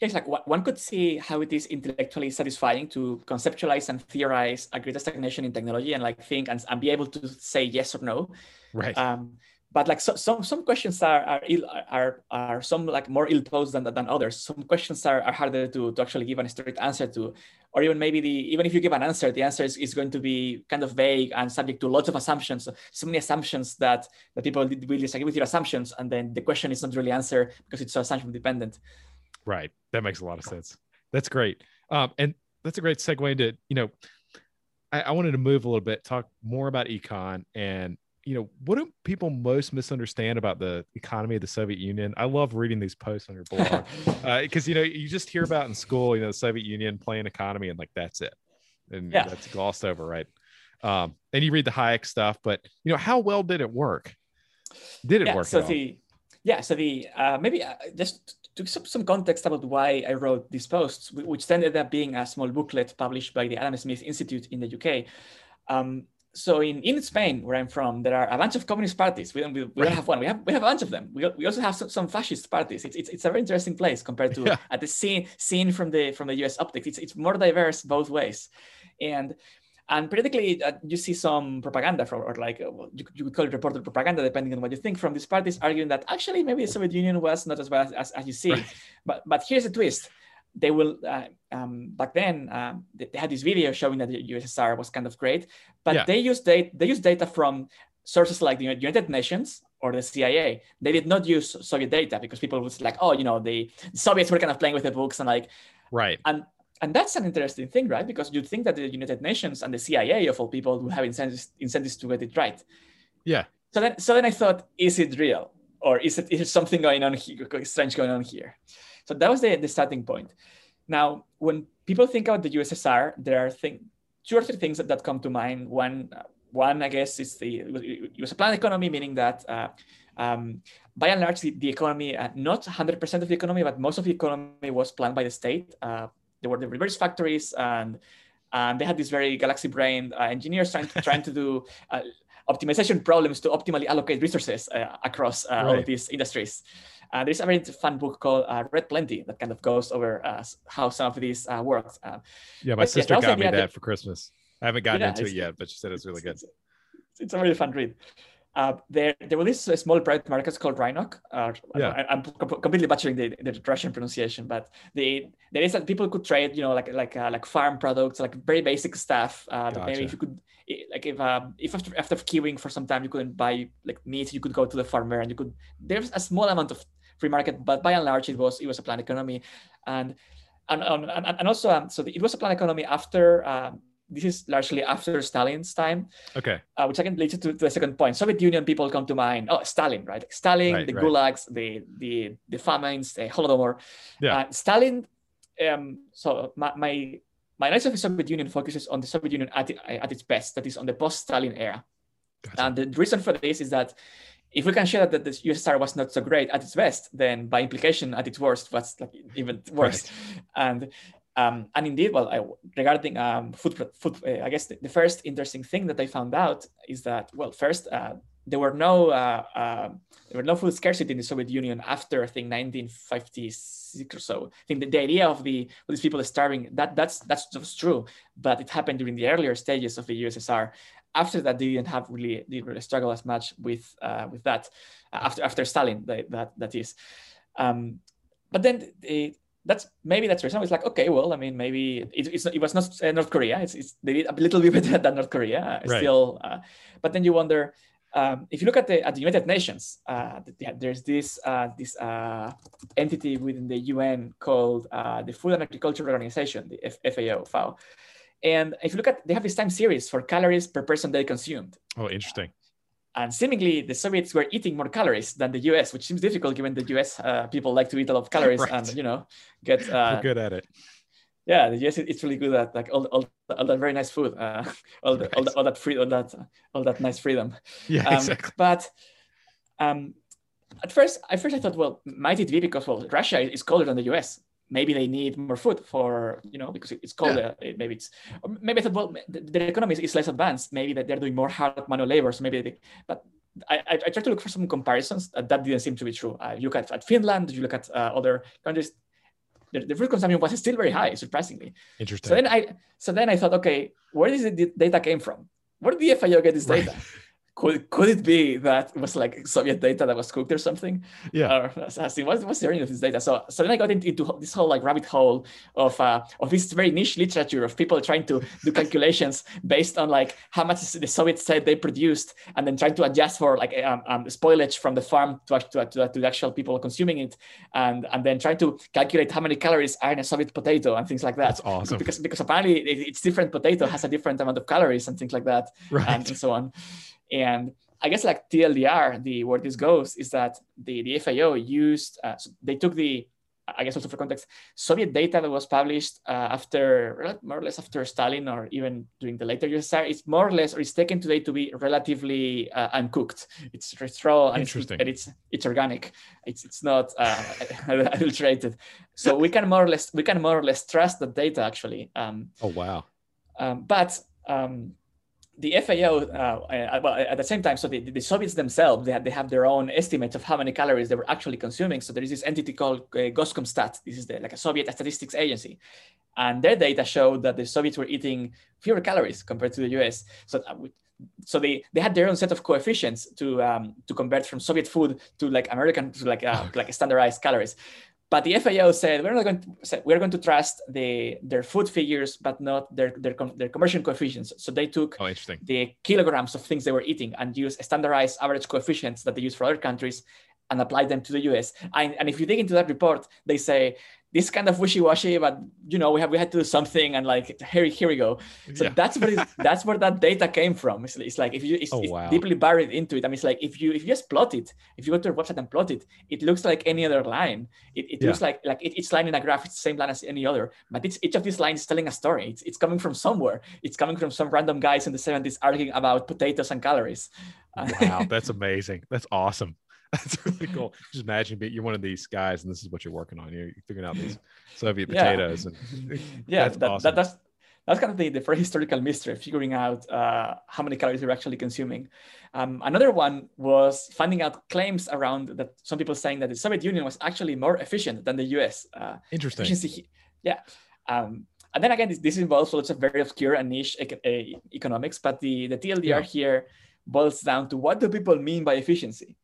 it's like one could see how it is intellectually satisfying to conceptualize and theorize a greater stagnation in technology and like think and, and be able to say yes or no. Right. Um but like so, some some questions are are, Ill, are are some like more ill posed than, than others. Some questions are, are harder to, to actually give a straight answer to, or even maybe the even if you give an answer, the answer is, is going to be kind of vague and subject to lots of assumptions. So many assumptions that that people will disagree with your assumptions, and then the question is not really answered because it's so assumption dependent. Right. That makes a lot of sense. That's great. Um, and that's a great segue into you know, I wanted to move a little bit, talk more about econ and you know, what do people most misunderstand about the economy of the Soviet Union? I love reading these posts on your blog because uh, you know you just hear about in school, you know, the Soviet Union planned economy, and like that's it, and yeah. that's glossed over, right? Um, and you read the Hayek stuff, but you know, how well did it work? Did it yeah, work? So the yeah, so the uh, maybe uh, just to some, some context about why I wrote these posts, which then ended up being a small booklet published by the Adam Smith Institute in the UK. Um, so in, in Spain, where I'm from, there are a bunch of communist parties. We don't, we, we don't have one. We have we have a bunch of them. We, we also have some, some fascist parties. It's, it's, it's a very interesting place compared to yeah. at the scene seen from the from the U.S. optics. It's it's more diverse both ways, and and politically uh, you see some propaganda from or like uh, you, you could call it reported propaganda depending on what you think from these parties arguing that actually maybe the Soviet Union was not as bad as, as, as you see. Right. But but here's the twist they will uh, um, back then um, they, they, had this video showing that the USSR was kind of great, but yeah. they used data they used data from sources like the United Nations or the CIA. They did not use Soviet data because people was like, oh, you know, the Soviets were kind of playing with the books and like, right. And and that's an interesting thing, right? Because you'd think that the United Nations and the CIA of all people would have incentives, incentives to get it right. Yeah. So then, so then I thought, is it real, or is it is something going on here, strange going on here? So that was the, the starting point. Now, when people think about the USSR, there are thing, two or three things that, that come to mind. One, one I guess, is the it was a planned economy, meaning that uh, um, by and large, the, the economy, uh, not 100% of the economy, but most of the economy was planned by the state. Uh, there were the reverse factories, and and they had these very galaxy brain uh, engineers trying to, trying to do uh, optimization problems to optimally allocate resources uh, across right. all of these industries. Uh, there's a very fun book called uh, Red Plenty that kind of goes over uh, how some of these uh, works. Uh, yeah, my sister got me that, that, for Christmas. I haven't gotten yeah, into it yet, but she said it's really good. It's, it's, a really fun read. Uh, there, there were these small private markets called Rynok. Uh, yeah. I, am completely butchering the, the Russian pronunciation, but the there is that people could trade, you know, like like uh, like farm products, like very basic stuff. Uh, gotcha. maybe if you could, like if um, if after after queuing for some time you couldn't buy like meat, you could go to the farmer and you could. There's a small amount of free market, but by and large, it was it was a planned economy, and and and, and also um, so it was a planned economy after. Um, this is largely after Stalin's time. Okay. Uh, which again leads to, to the second point. Soviet Union people come to mind. Oh, Stalin, right? Stalin, right, the right. gulags, the the the famines, the Holodomor. Yeah. Uh, Stalin. Um, so my, my my analysis of the Soviet Union focuses on the Soviet Union at, at its best, that is on the post-Stalin era. Gotcha. And the reason for this is that if we can show that the USSR was not so great at its best, then by implication, at its worst, was like even worse. Right. And um, and indeed, well, I, regarding um, food, food uh, I guess the, the, first interesting thing that I found out is that well, first uh, there were no uh, uh there were no food scarcity in the Soviet Union after I think 1956 or so. I think the, the idea of the of these people starving that that's that's just true, but it happened during the earlier stages of the USSR, after that, they didn't have really didn't really struggle as much with uh, with that uh, after after Stalin that that, that is. Um, but then it, that's maybe that's reason. It's like okay, well, I mean, maybe it, it's it was not uh, North Korea. It's, it's, they did a little bit better than North Korea uh, right. still. Uh, but then you wonder um, if you look at the at the United Nations, uh, there's this uh, this uh, entity within the UN called uh, the Food and Agriculture Organization, the F- FAO, FAO, and if you look at, they have this time series for calories per person they consumed. Oh, interesting. And seemingly, the Soviets were eating more calories than the U.S., which seems difficult given the U.S. Uh, people like to eat a lot of calories right. and you know get. Uh, good at it. Yeah, the U.S. it's really good at like all, all, all that very nice food, uh, all, the, all, the, all that free, all that all that nice freedom. Yeah, um, exactly. But um, at first, at first I thought, well, might it be because well, Russia is colder than the U.S maybe they need more food for you know because it's called yeah. uh, maybe it's maybe I thought well their economy is less advanced maybe that they're doing more hard manual labor so maybe they, but I, I, I tried to look for some comparisons that, that didn't seem to be true. Uh, you look at, at Finland, you look at uh, other countries, the, the, food consumption was still very high, surprisingly. Interesting. So then I so then I thought, okay, where does the data came from? Where did the FAO get this data? Could could it be that it was like Soviet data that was cooked or something? Yeah. Or asking what's, what's the origin of this data? So so then I got into, this whole like rabbit hole of uh, of this very niche literature of people trying to do calculations based on like how much the Soviets said they produced, and then trying to adjust for like um, um, spoilage from the farm to, to, to, to the actual people consuming it, and and then trying to calculate how many calories are in a Soviet potato and things like that. That's awesome. Because because apparently it's different potato has a different amount of calories and things like that, right. and, and so on. And I guess like TLDR, the where this goes is that the, the FAO used, uh, so they took the, I guess also for context, Soviet data that was published uh, after, more or less after Stalin or even during the later USSR, it's more or less, or it's taken today to be relatively uh, uncooked. It's, it's raw and, Interesting. It's, it's, it's organic. It's, it's not uh, adulterated. So we can more or less, we can more or less trust the data actually. Um, oh, wow. Um, but um, the FAO, uh, well, at the same time, so the, the Soviets themselves, they, have, they have their own estimates of how many calories they were actually consuming. So there is this entity called uh, Goskomstat. This is the, like a Soviet statistics agency. And their data showed that the Soviets were eating fewer calories compared to the US. So, uh, so they, they had their own set of coefficients to um, to convert from Soviet food to like American to like uh, like standardized calories. But the FAO said we're not going to we're going to trust the their food figures, but not their their their conversion coefficients. So they took oh, the kilograms of things they were eating and used standardized average coefficients that they use for other countries and apply them to the US. And, and if you dig into that report, they say this kind of wishy-washy, but you know, we have we had to do something, and like here, here we go. So yeah. that's where that's where that data came from. It's, it's like if you it's, oh, it's deeply buried into it. I mean, it's like if you if you just plot it, if you go to a website and plot it, it looks like any other line. It, it yeah. looks like like it, each line in a graph is the same line as any other, but it's, each of these lines is telling a story. It's, it's coming from somewhere. It's coming from some random guys in the 70s arguing about potatoes and calories. wow, that's amazing. That's awesome. That's really cool. Just imagine you're one of these guys, and this is what you're working on. You're figuring out these Soviet potatoes, yeah. and yeah, that's that, awesome. that, that's that's kind of the, the first historical mystery, figuring out uh, how many calories you're actually consuming. Um, another one was finding out claims around that some people saying that the Soviet Union was actually more efficient than the U.S. Uh, Interesting. Efficiency, yeah. Um, and then again, this, this involves lots of very obscure and niche e- economics, but the, the TLDR yeah. here boils down to what do people mean by efficiency?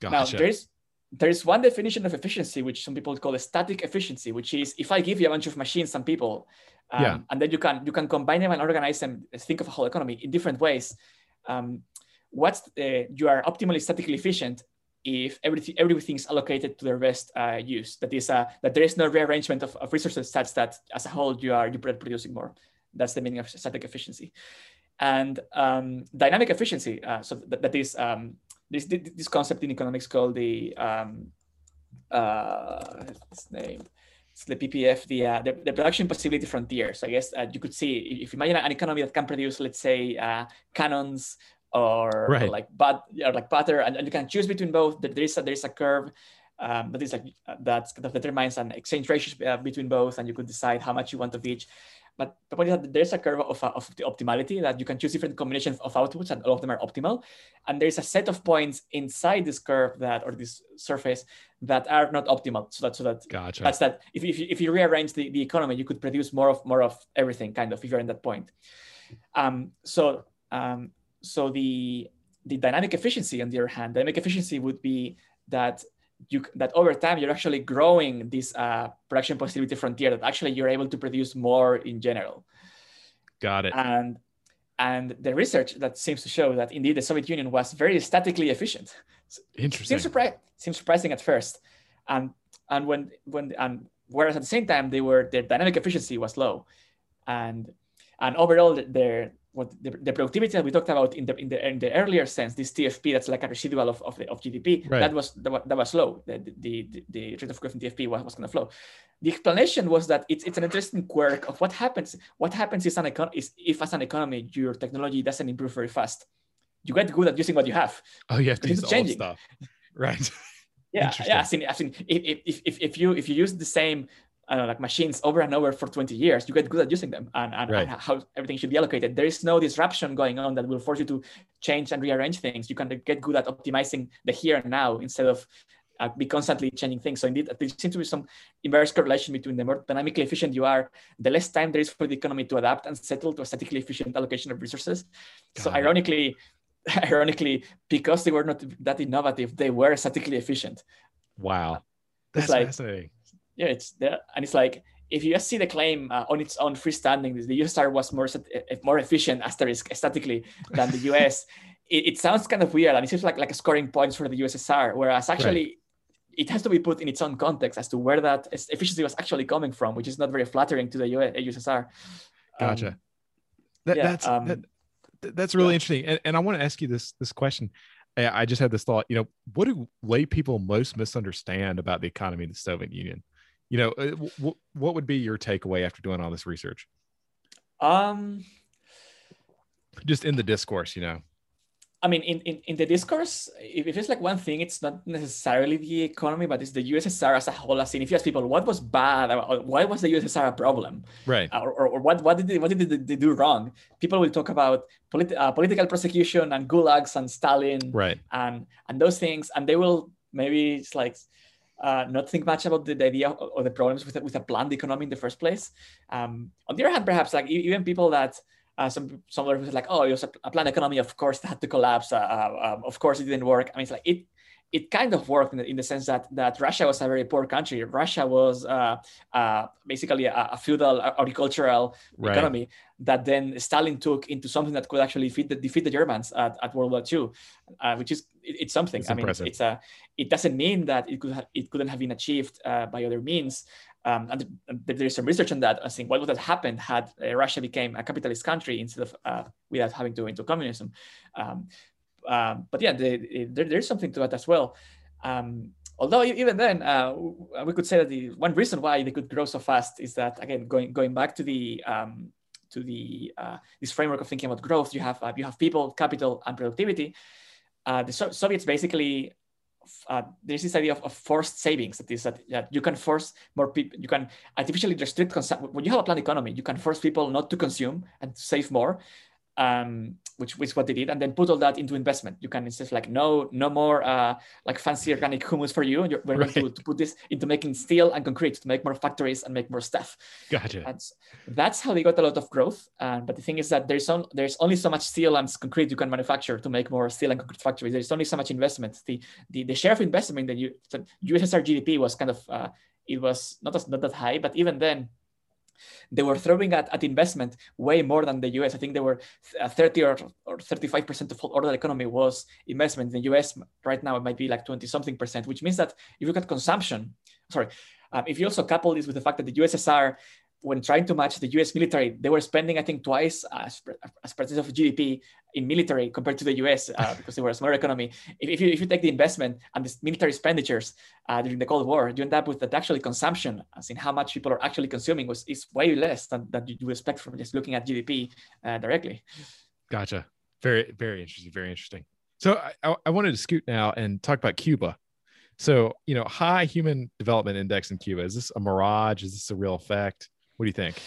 Gotcha. Now, there's there's one definition of efficiency, which some people call a static efficiency, which is if I give you a bunch of machines and people, um, yeah. and then you can you can combine them and organize them, think of a whole economy in different ways. Um, what's uh, you are optimally statically efficient if everything everything is allocated to their best uh, use. That is uh, that there is no rearrangement of, of resources such that as a whole you are you are producing more. That's the meaning of static efficiency. And um, dynamic efficiency, uh, so that, that is um, this this concept in economics called the um, uh, its name. It's the PPF, the, uh, the, the production possibility frontier. So I guess uh, you could see if you imagine an economy that can produce, let's say, uh, cannons or, right. or like but or like butter, and, and, you can choose between both. There is a there is a curve um, that is like uh, that determines an exchange ratio uh, between both, and you could decide how much you want of each. But the point is that there's a curve of, of the optimality that you can choose different combinations of outputs and all of them are optimal. And there's a set of points inside this curve that, or this surface that are not optimal. So that, so that gotcha. that's that if, if, you, if you rearrange the, the economy, you could produce more of more of everything kind of if you're in that point. Um, so, um, so the, the dynamic efficiency on the other hand, dynamic efficiency would be that you that over time you're actually growing this uh, production possibility frontier that actually you're able to produce more in general. Got it. And and the research that seems to show that indeed the Soviet Union was very statically efficient. Interesting. Seems, surpri- seems surprising at first, and and when when and whereas at the same time they were their dynamic efficiency was low, and and overall their what the, the, productivity that we talked about in the, in the in the earlier sense, this TFP that's like a residual of, of, the, of GDP, right. that was that was low. The, the, the, rate of growth in TFP was, was kind of low. The explanation was that it's, it's an interesting quirk of what happens. What happens is an econ- is if as an economy your technology doesn't improve very fast, you get good at using what you have. Oh, you have to use old stuff, right? yeah, yeah. I've seen, I've seen if, if, if, if you if you use the same I don't know, like machines over and over for 20 years, you get good at using them and, and, right. and, how everything should be allocated. There is no disruption going on that will force you to change and rearrange things. You can get good at optimizing the here and now instead of uh, be constantly changing things. So indeed, there seems to be some inverse correlation between the more dynamically efficient you are, the less time there is for the economy to adapt and settle to a statically efficient allocation of resources. Got so it. ironically, ironically, because they were not that innovative, they were statically efficient. Wow, that's like, fascinating. Yeah, it's there, and it's like if you just see the claim uh, on its own freestanding, the USSR was more more efficient asterisk statically than the US. it, it, sounds kind of weird, and it seems like like scoring points for the USSR, whereas actually. Right. It has to be put in its own context as to where that efficiency was actually coming from, which is not very flattering to the US, USSR. Gotcha. Um, that, yeah, that's um, that, that's really yeah. interesting, and, and I want to ask you this this question. I just had this thought. You know, what do lay people most misunderstand about the economy of the Soviet Union? You know uh, w- what would be your takeaway after doing all this research? Um just in the discourse you know. I mean, in, in, in the discourse, if, if it's like one thing, it's not necessarily the economy, but it's the USSR as a whole. As in, if you ask people what was bad, why was the USSR a problem, right, or, or, or what what did they, what did they, do wrong? People will talk about politi- uh, political prosecution and gulags and Stalin, right, and and those things, and they will maybe it's like uh, not think much about the, the idea or the problems with, with a planned economy in the first place. Um, on the other hand, perhaps like even people that uh, some some was like, oh, it was a, a planned economy. Of course, had to collapse. Uh, uh, um, of course, it didn't work. I mean, it's like it it kind of worked in the, in the sense that that Russia was a very poor country. Russia was uh, uh, basically a, a, feudal agricultural right. economy that then Stalin took into something that could actually defeat the, defeat the Germans at, at World War II, uh, which is it, it's something. It's I impressive. mean, it's a it doesn't mean that it could have, it couldn't have been achieved uh, by other means. Um, and there's some research on that. I think what would have happened had uh, Russia became a capitalist country instead of uh, without having to go into communism. Um, um, but yeah, there, there's something to that as well. Um, although even then, uh, we could say that the one reason why they could grow so fast is that again, going going back to the um, to the uh, this framework of thinking about growth, you have uh, you have people, capital, and productivity. Uh, the so- Soviets basically uh, there's this idea of, of, forced savings that is that, that you can force more people you can artificially restrict consumption when you have a planned economy you can force people not to consume and to save more um, which, is what they did, and then put all that into investment. You can insist like no, no more uh, like fancy organic humus for you. You're, we're right. going to, to, put this into making steel and concrete to make more factories and make more stuff. Gotcha. That's that's how they got a lot of growth. Uh, but the thing is that there's on, there's only so much steel and concrete you can manufacture to make more steel and concrete factories. There's only so much investment. The the, the share of investment in the USSR GDP was kind of uh, it was not as, not that high, but even then they were throwing at, at investment way more than the US. I think they were uh, 30 or, or 35% of all the economy was investment. In the US right now, it might be like 20 something percent, which means that if you look at consumption, sorry, um, if you also couple this with the fact that the USSR when trying to match the US military, they were spending, I think, twice as, as percent of GDP in military compared to the US uh, because they were a smaller economy. If, if, you, if you take the investment and the military expenditures uh, during the Cold War, you end up with that actually consumption, as in how much people are actually consuming, was is way less than, than you expect from just looking at GDP uh, directly. Gotcha. Very, very interesting. Very interesting. So I, I wanted to scoot now and talk about Cuba. So, you know, high human development index in Cuba, is this a mirage? Is this a real effect? What do you think?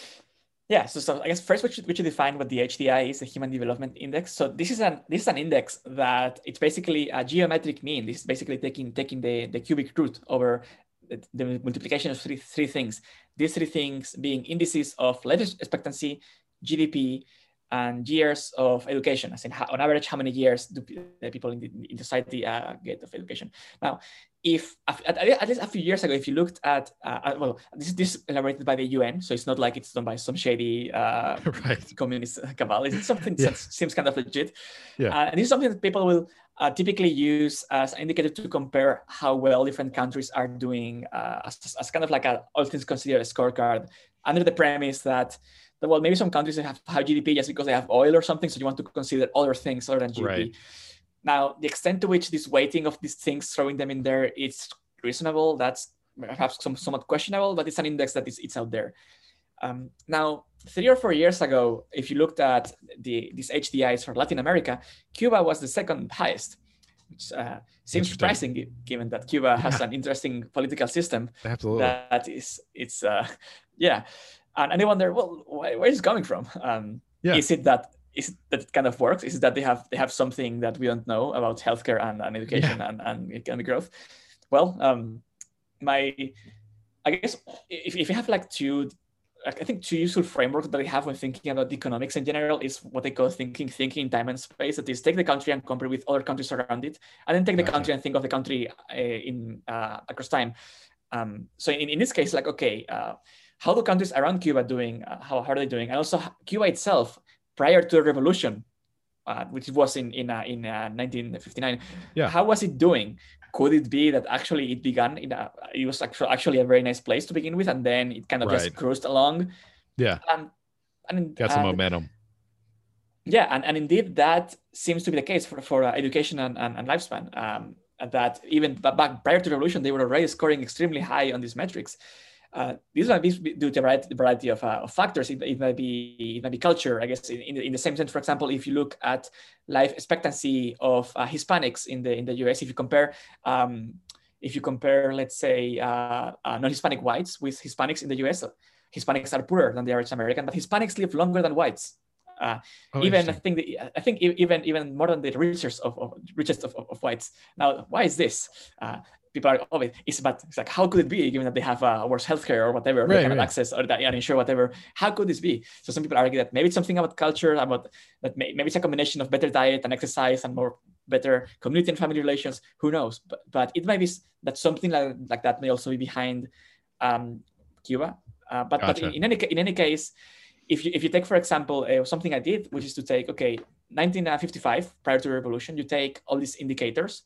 Yeah, so, so I guess first we should, we should define what the HDI is, the Human Development Index. So this is an this is an index that it's basically a geometric mean. This is basically taking taking the, the cubic root over the, the multiplication of three three things. These three things being indices of life expectancy, GDP, and years of education, as in how, on average, how many years do people in the, in society uh, get of education. Now, if at, at, least a few years ago, if you looked at, uh, well, this is this elaborated by the UN, so it's not like it's done by some shady uh, right. communist cabal. It's something yeah. that seems kind of legit. Yeah. Uh, and this is something that people will uh, typically use as an indicator to compare how well different countries are doing uh, as, as kind of like a all things considered a scorecard under the premise that well, maybe some countries have high GDP just because they have oil or something. So you want to consider other things other than GDP. Right. Now, the extent to which this weighting of these things, throwing them in there, is reasonable. That's perhaps some, somewhat questionable, but it's an index that is it's out there. Um, now, three or four years ago, if you looked at the these HDIs for Latin America, Cuba was the second highest, which uh, seems surprising given that Cuba has an interesting political system. Absolutely, that is it's uh, yeah, and, they wonder, well, where is it coming from? Um, yeah. Is it that is that it kind of works? Is it that they have they have something that we don't know about healthcare and, and education yeah. and, and economic growth? Well, um, my I guess if, if you have like two I think two useful frameworks that they have when thinking about economics in general is what they call thinking thinking time and space. That is, take the country and compare with other countries around it, and then take the country and think of the country uh, in uh, across time. Um, so in, in this case, like okay, uh, how do countries around Cuba doing? Uh, how, how are they doing? And also Cuba itself, prior to the revolution, uh, which was in in uh, in 1959, yeah. how was it doing? could it be that actually it began in a it was actually a very nice place to begin with and then it kind of right. just cruised along yeah and, and got some momentum yeah and, and indeed that seems to be the case for, for uh, education and, and, and lifespan um, that even back prior to the revolution they were already scoring extremely high on these metrics uh, these might be due to a variety, variety of, uh, of, factors. It, it, might be it might be culture, I guess. In, in, the same sense, for example, if you look at life expectancy of uh, Hispanics in the in the U.S., if you compare um, if you compare, let's say, uh, uh, non-Hispanic whites with Hispanics in the U.S., Hispanics are poorer than the average American, but Hispanics live longer than whites. Uh, oh, even I think the, I think even even more than the richest of, of richest of, of, whites. Now, why is this? Uh, people are oh it's but it's like how could it be given that they have uh, worse healthcare or whatever right, kind right. access or that uninsured whatever? How could this be? So some people argue that maybe it's something about culture about that may, maybe it's a combination of better diet and exercise and more better community and family relations. Who knows? But, but it might be that something like, like that may also be behind um, Cuba. Uh, but, gotcha. but in, in, any in any case if you if you take for example uh, something I did which is to take okay 1955 prior to the revolution you take all these indicators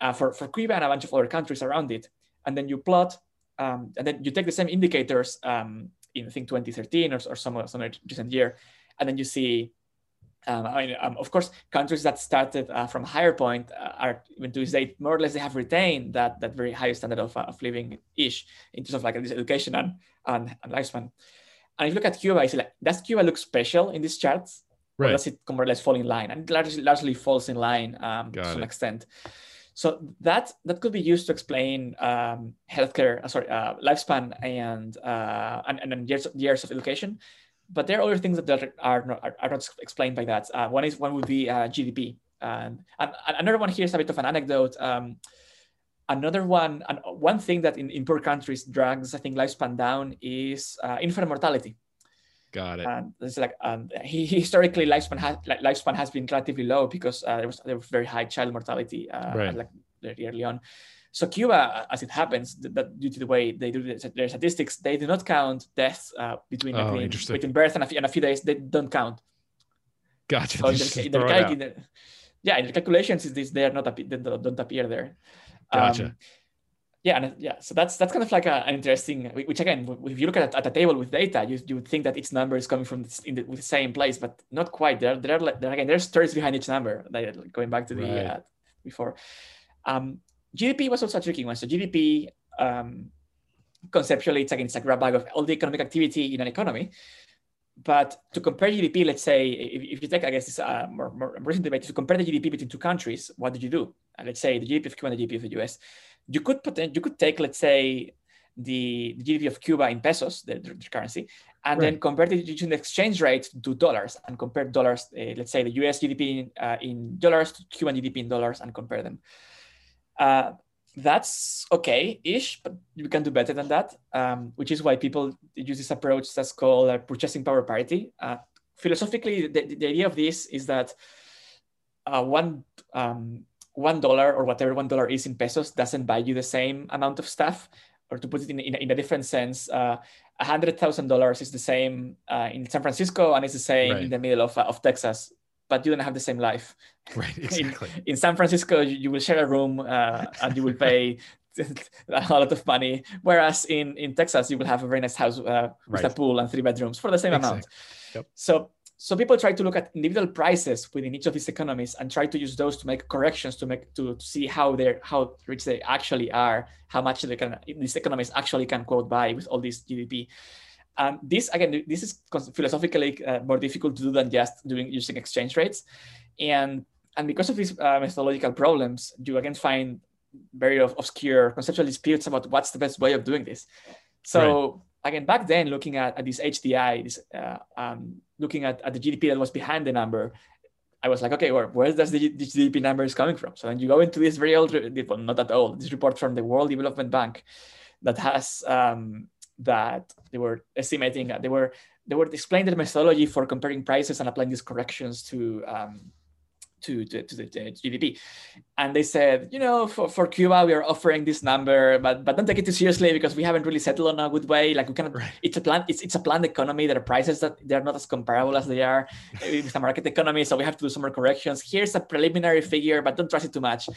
uh, for, for Cuba and a bunch of other countries around it. And then you plot, um, and then you take the same indicators um, in, I think, 2013 or, or some, some recent year, and then you see, um, I mean, um, of course, countries that started uh, from a higher point uh, are, even to this day, more or less, they have retained that, that very high standard of, uh, of living-ish in terms of like this education and, and, and lifespan. And if you look at Cuba, you see like, does Cuba look special in these charts? Right. Or does it more or less fall in line? And it largely, largely falls in line um, to some extent. So that that could be used to explain um, healthcare, uh, sorry, uh, lifespan and, uh, and and years years of education. But there are other things that are not, are, are not explained by that. Uh, one is one would be uh, GDP, and, and, another one here is a bit of an anecdote. Um, another one, one thing that in, in poor countries drags I think lifespan down is uh, infant mortality. Got it. And it's like um, he, historically lifespan has lifespan has been relatively low because uh, there was there was very high child mortality uh, right. like very early on. So Cuba, as it happens, that due to the way they do their statistics, they do not count deaths uh, between oh, between, between, birth and a, few, and a, few, days. They don't count. Gotcha. So in the, in the, in the, yeah, in the calculations, is this they are not they don't appear there. Gotcha. Um, yeah, and yeah, so that's that's kind of like a, an interesting. Which again, if you look at at a table with data, you, you would think that each number is coming from in the, the same place, but not quite. There there are there, again there's stories behind each number. Like going back to the right. uh, before, um, GDP was also a tricky one. So GDP um, conceptually, it's again it's a grab bag of all the economic activity in an economy. But to compare GDP, let's say if, if you take, I guess, this uh, more, more recent debate, to compare the GDP between two countries, what did you do? Uh, let's say the GDP of Cuba and the GDP of the US you could put you could take let's say the, the GDP of Cuba in pesos, the, the currency, and right. then convert it using the exchange rate to dollars and compare dollars, uh, let's say the US GDP in, uh, in dollars to Cuban GDP in dollars and compare them. Uh, that's okay-ish, but you can do better than that, um, which is why people use this approach that's called uh, purchasing power parity. Uh, philosophically, the, the, idea of this is that uh, one um, one dollar or whatever one dollar is in pesos doesn't buy you the same amount of stuff or to put it in, in, in a different sense a uh, hundred thousand dollars is the same uh, in san francisco and it's the same right. in the middle of, uh, of texas but you don't have the same life right exactly in, in san francisco you, you, will share a room uh, and you will pay a lot of money whereas in in texas you will have a very nice house uh, with right. a pool and three bedrooms for the same exactly. amount yep. so so people try to look at individual prices within each of these economies and try to use those to make corrections to make to, to see how they're how rich they actually are, how much they can these economies actually can quote by with all this GDP. Um, this again, this is philosophically uh, more difficult to do than just doing using exchange rates, and and because of these uh, methodological problems, you again find very obscure conceptual disputes about what's the best way of doing this. So. Right again, back then, looking at, at this HDI, this, uh, um, looking at, at the GDP that was behind the number, I was like, okay, where, where does the, the GDP number is coming from? So then you go into this very old, well, not that old, this report from the World Development Bank that has um, that they were estimating. They were they were explaining the methodology for comparing prices and applying these corrections to um, to, to, to, the GDP. And they said, you know, for, for Cuba, we are offering this number, but but don't take it too seriously because we haven't really settled on a good way. Like we cannot, right. it's a plan, it's, it's a planned economy. There are prices that they're not as comparable as they are with a market economy. So we have to do some more corrections. Here's a preliminary figure, but don't trust it too much.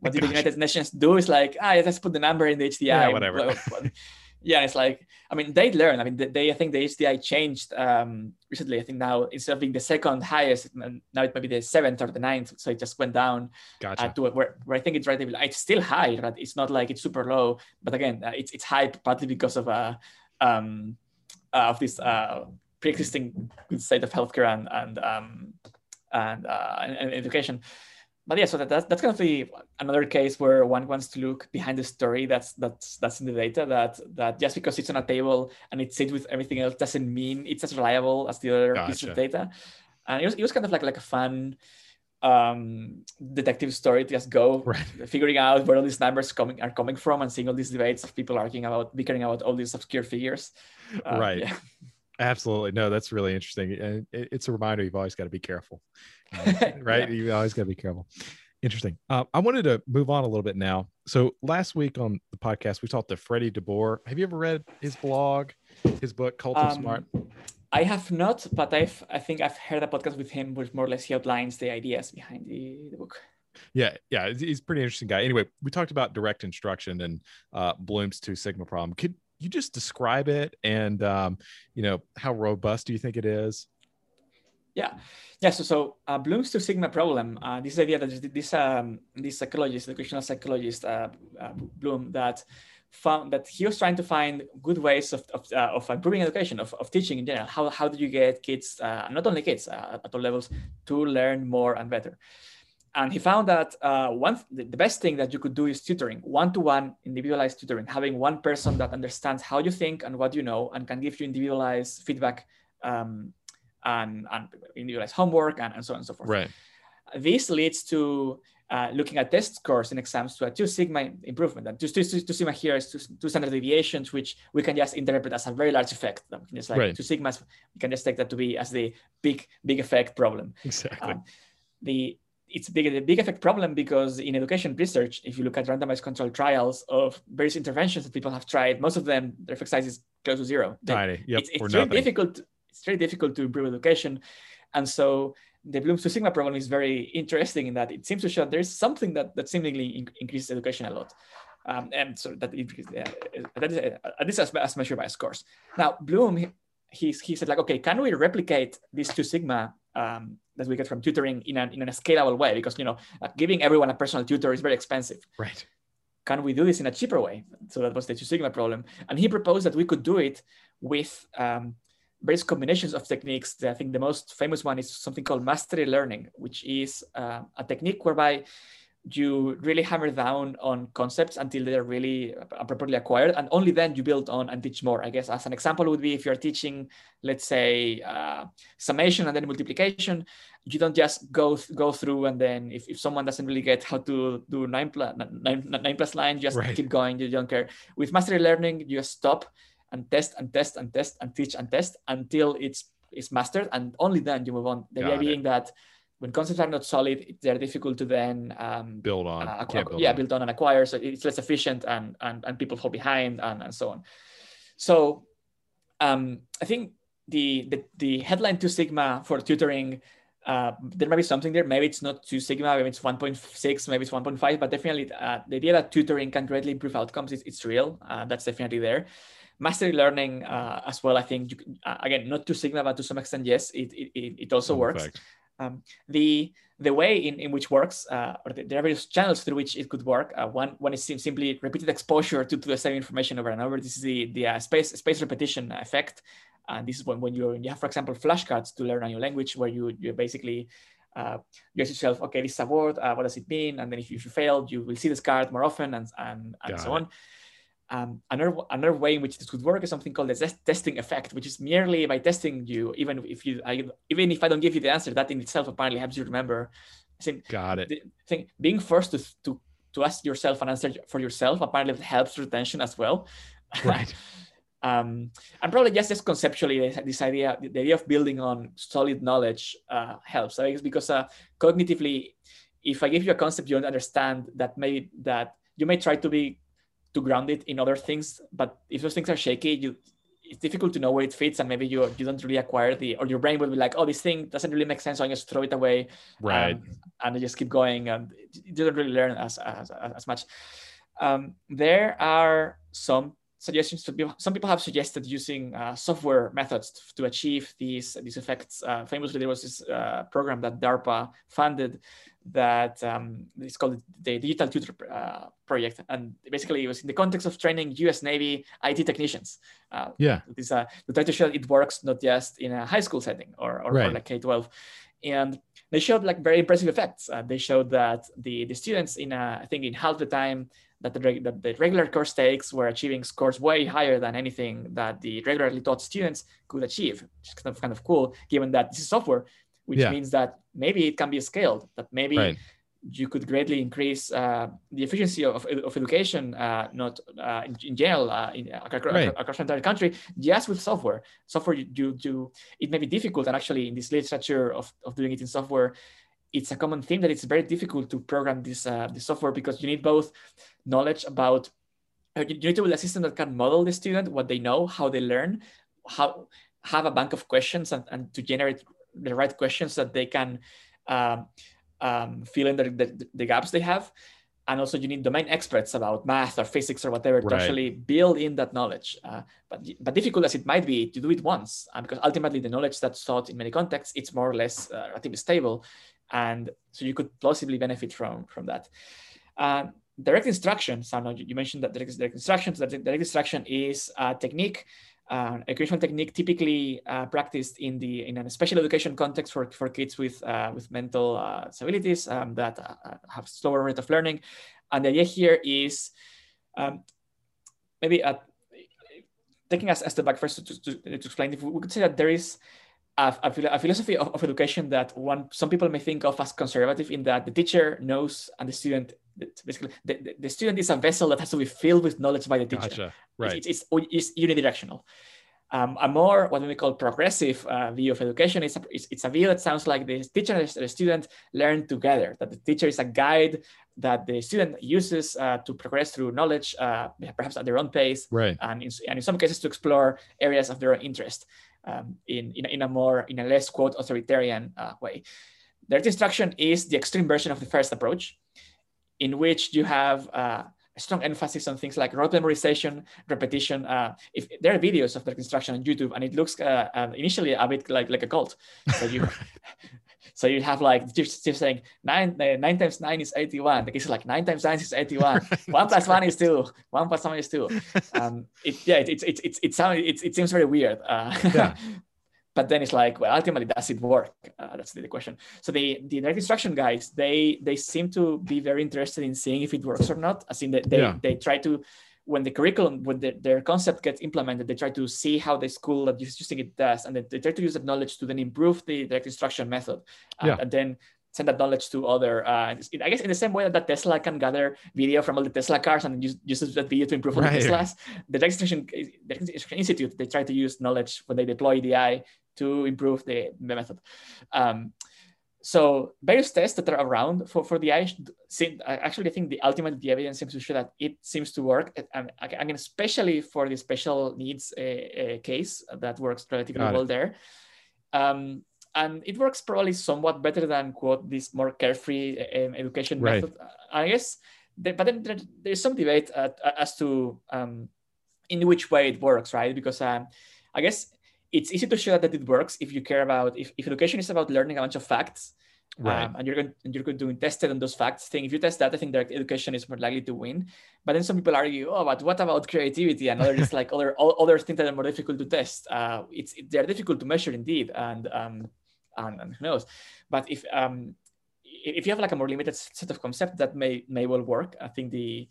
What the United Nations do is like, ah, let's put the number in the HDI. Yeah, whatever yeah, it's like I mean they learn. I mean they, I think the HDI changed um, recently. I think now instead of being the second highest, now it might be the seventh or the ninth. So it just went down gotcha. uh, to where, where I think it's relatively. It's still high, right? It's not like it's super low, but again, uh, it's it's high partly because of uh, um, uh, of this uh, pre-existing good state of healthcare and and um, and, uh, and, and education but yeah, so that, that's, that's kind of the another case where one wants to look behind the story that's that's that's in the data that that just because it's on a table and it sits with everything else doesn't mean it's as reliable as the other gotcha. piece of data. And it was, it was kind of like like a fun um, detective story to just go right. figuring out where all these numbers coming are coming from and seeing all these debates of people arguing about bickering about all these obscure figures. Um, right. Yeah. Absolutely. No, that's really interesting. And it's a reminder you've always got to be careful, right? yeah. You always got to be careful. Interesting. Uh, I wanted to move on a little bit now. So last week on the podcast, we talked to Freddie DeBoer. Have you ever read his blog, his book, Cult of um, Smart? I have not, but I've I think I've heard a podcast with him, which more or less he outlines the ideas behind the, the book. Yeah, yeah, he's pretty interesting guy. Anyway, we talked about direct instruction and uh, Bloom's two sigma problem. Could you just describe it and um, you know how robust do you think it is yeah. Yeah so, so uh, bloom's two sigma problem uh, this idea that this um, this psychologist the educational psychologist uh, uh, bloom that found that he was trying to find good ways of, of, uh, of improving education of, of teaching in general. How, how do you get kids uh, not only kids at all levels to learn more and better? And he found that uh, one the best thing that you could do is tutoring one-to-one individualized tutoring having one person that understands how you think and what you know and can give you individualized feedback um, and, and individualized homework and, and so on and so forth right this leads to uh, looking at test scores in exams to a two sigma improvement. And two, two, two sigma here is two, two, standard deviations, which we can just interpret as a very large effect. Just like right. two sigmas, we can just take that to be as the big, big effect problem. Exactly. Um, the it's big, a big effect problem because in education research, if you look at randomized controlled trials of various interventions that people have tried, most of them their effect size is close to zero. Tiny, yep, it's, it's very nothing. difficult. It's very difficult to improve education, and so the Bloom's two sigma problem is very interesting in that it seems to show there's something that that seemingly in, increases education a lot. Um, and so that, uh, that is uh, at least as, as measured by scores. Now Bloom, he, he, he said like, okay, can we replicate this two sigma um, that we get from tutoring in, an, in a scalable way? Because you know uh, giving everyone a personal tutor is very expensive. Right. Can we do this in a cheaper way? So that was the two sigma problem. And he proposed that we could do it with um, various combinations of techniques. I think the most famous one is something called mastery learning which is uh, a technique whereby you really hammer down on concepts until they're really properly acquired and only then you build on and teach more. I guess as an example would be if you're teaching let's say uh, summation and then multiplication you don't just go go through and then if, if someone doesn't really get how to do nine plus nine, nine plus line just right. keep going you don't care. With mastery learning you stop and test and test and test and teach and test until it's it's mastered and only then you move on the idea being that when concepts are not solid, they're difficult to then um, build on. Uh, build yeah, on. build on and acquire. So it's less efficient, and and, and people fall behind, and, and so on. So um, I think the, the the headline two sigma for tutoring. Uh, there might be something there. Maybe it's not two sigma, maybe it's 1.6, maybe it's 1.5, but definitely uh, the idea that tutoring can greatly improve outcomes is it's real. Uh, that's definitely there mastery learning uh, as well i think you, uh, again not to sigma but to some extent yes it it, it also works um, the the way in, in which works, uh, or the, there are various channels through which it could work. Uh, one one is simply repeated exposure to, to the same information over and over. This is the the uh, space space repetition effect. And this is when, when you you have, for example, flashcards to learn a new language, where you you basically uh, you ask yourself, okay, this is a word. Uh, what does it mean? And then if you, if you failed, you will see this card more often, and and, and so on. Um, another another way in which this could work is something called the testing effect, which is merely by testing you, even if you I, even if I don't give you the answer, that in itself apparently helps you remember. I think, Got it. The, I think being first to to to ask yourself an answer for yourself apparently helps retention as well. Right. Um, and probably just, just conceptually, this idea, the idea of building on solid knowledge uh, helps. I guess because uh, cognitively, if I give you a concept you don't understand, that may that you may try to be to ground it in other things, but if those things are shaky, you it's difficult to know where it fits, and maybe you you don't really acquire the or your brain will be like, oh, this thing doesn't really make sense, so I just throw it away, right? Um, and I just keep going, and you don't really learn as as, as much. Um, there are some suggestions. To be, some people have suggested using uh, software methods to achieve these these effects. Uh, famously, there was this uh, program that DARPA funded that um, it's called the Digital Tutor uh, Project, and basically it was in the context of training U.S. Navy IT technicians. Uh, yeah, this uh, to try to show it works not just in a high school setting or, or, right. or like K-12, and they showed like very impressive effects. Uh, they showed that the the students in a, I think in half the time that the, that the regular course takes were achieving scores way higher than anything that the regularly taught students could achieve, which is kind of kind of cool given that this is software which yeah. means that maybe it can be scaled, that maybe right. you could greatly increase uh, the efficiency of, of education, uh, not uh, in, in, general, uh, in, across, right. across the entire country, just with software. Software, you, you, it may be difficult, and actually in this literature of, of doing it in software, it's a common theme that it's very difficult to program this, uh, this software because you need both knowledge about uh, you need to build a system that can model the student, what they know, how they learn, how have a bank of questions and, and to generate the right questions that they can um, um, fill in the, the, the, gaps they have. And also you need domain experts about math or physics or whatever right. to actually build in that knowledge. Uh, but, but difficult as it might be to do it once, uh, because ultimately the knowledge that's taught in many contexts, it's more or less uh, relatively stable. And so you could plausibly benefit from, from that. Uh, direct instruction, so you mentioned that direct, direct instruction. So direct instruction is a technique uh, educational technique typically uh, practiced in the in a special education context for, for kids with uh, with mental uh, disabilities um, that uh, have slower rate of learning. And the idea here is um, maybe taking us a step back first to, to, to, explain, if we could say that there is a, a, philosophy of, of, education that one some people may think of as conservative in that the teacher knows and the student basically the, the student is a vessel that has to be filled with knowledge by the teacher. Gotcha. Right. It's, it's, it's unidirectional. Um, a more what we call progressive uh, view of education is a, it's, it's, a view that sounds like the teacher and the student learn together. That the teacher is a guide that the student uses uh, to progress through knowledge, uh, perhaps at their own pace, right. and in, and in some cases to explore areas of their own interest um, in, in, in, a more in a less quote authoritarian uh, way. Direct instruction is the extreme version of the first approach in which you have uh, a strong emphasis on things like rote memorization, repetition. Uh, if there are videos of the construction on YouTube, and it looks uh, uh, initially a bit like like a cult. So you, so you have like just, just saying nine uh, nine times nine is eighty one. The case is like nine times nine is eighty one. one plus one is two. One plus one is two. Um, it, yeah, it, it, it, it, it, sounds, it, it seems very weird. Uh, yeah. But then it's like well ultimately does it work uh, that's the question so the the direct instruction guys they they seem to be very interested in seeing if it works or not as in that they, yeah. they try to when the curriculum when the, their concept gets implemented they try to see how the school that is using it does and they, they try to use that knowledge to then improve the direct instruction method uh, yeah. and then send that knowledge to other uh, i guess in the same way that tesla can gather video from all the tesla cars and use, use that video to improve all right. the teslas the direct instruction, the instruction institute they try to use knowledge when they deploy edi to improve the, the method. Um, so various tests that are around for, for the eye, seem, actually I think the ultimate the evidence seems to show that it seems to work. And I mean, especially for the special needs uh, uh, case that works relatively well there. Um, and it works probably somewhat better than quote this more carefree um, education right. method. I guess, the, but then there, there's some debate uh, as to um, in which way it works, right? Because um, I guess it's easy to show that it works if you care about if, if education is about learning a bunch of facts right. Um, and you're going and you're going to test it on those facts thing. If you test that i think direct education is more likely to win. But then some people argue oh but what about creativity? And others like other other things that are more difficult to test. Uh, it's it, they're difficult to measure indeed and um and, and who knows. But if um if you have like a more limited set of concepts that may may well work i think the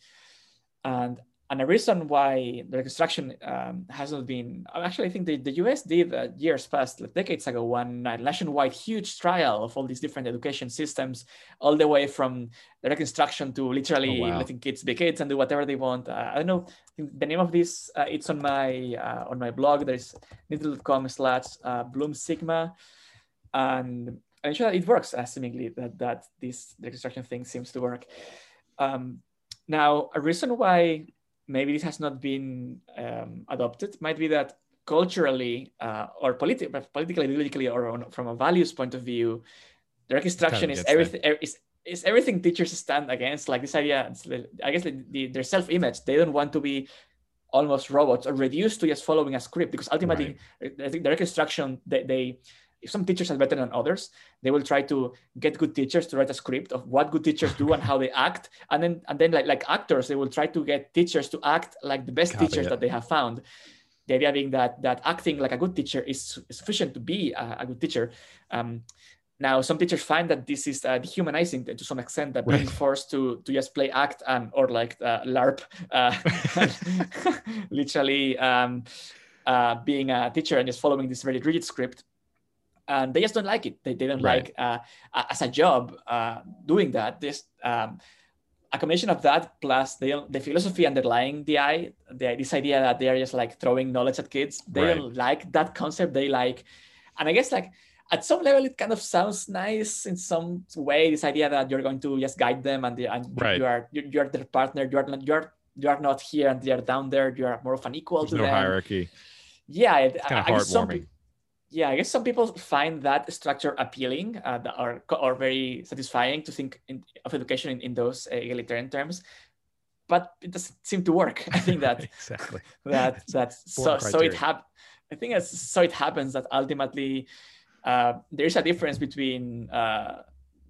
and and the reason why direct instruction um, hasn't been actually, I think the, the US did uh, years past, like decades ago, one nationwide huge trial of all these different education systems, all the way from direct instruction to literally oh, wow. letting kids be kids and do whatever they want. Uh, I don't know the name of this. Uh, it's on my uh, on my blog. There's nintil.com slash uh, Bloom Sigma, and I'm sure it works. Seemingly that that this reconstruction thing seems to work. Um, now, a reason why maybe this has not been um, adopted might be that culturally uh, or politi- politically, politically, or on, from a values point of view, direct instruction is everything is, is everything teachers stand against. Like this idea, I guess the, the, their self-image. They don't want to be almost robots or reduced to just following a script because ultimately, right. I think direct instruction they, they if some teachers are better than others, they will try to get good teachers to write a script of what good teachers do and how they act. And then and then like, like actors, they will try to get teachers to act like the best Copy teachers it. that they have found. The idea being that that acting like a good teacher is sufficient to be a, a good teacher. Um, now, some teachers find that this is uh, dehumanizing to some extent, that right. being forced to to just play act and or like uh, LARP, uh, literally um, uh, being a teacher and just following this very rigid script and they just don't like it. They, they don't right. like uh, as a job uh, doing that. This um, a combination of that plus the the philosophy underlying the I the, this idea that they are just like throwing knowledge at kids. They right. don't like that concept. They like, and I guess like at some level it kind of sounds nice in some way. This idea that you're going to just guide them and, and right. you are you, are their partner. You are not you're you are not here and they are down there. You are more of an equal There's to no them. hierarchy. Yeah, it's kind of heartwarming yeah, I guess some people find that structure appealing uh, or, or very satisfying to think in, of education in, in those uh, egalitarian terms, but it doesn't seem to work. I think that exactly that that's so so it hap- I think it's, so it happens that ultimately uh, there is a difference between uh,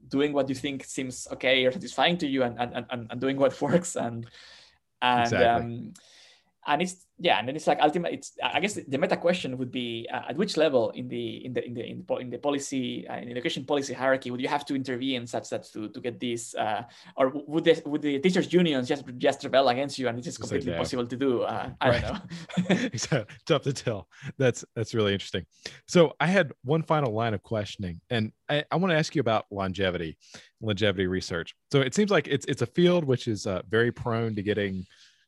doing what you think seems okay or satisfying to you and and, and, and doing what works and and exactly. um, and it's yeah and then it's like ultimate it's i guess the meta question would be uh, at which level in the in the in the in the, in the policy uh, in the education policy hierarchy would you have to intervene such that to, to get this uh, or would the would the teachers unions just just rebel against you and it is completely like, impossible to do? Uh, i right. don't know. Exactly. tough to tell that's that's really interesting. So i had one final line of questioning and i, I want to ask you about longevity longevity research. So it seems like it's it's a field which is uh, very prone to getting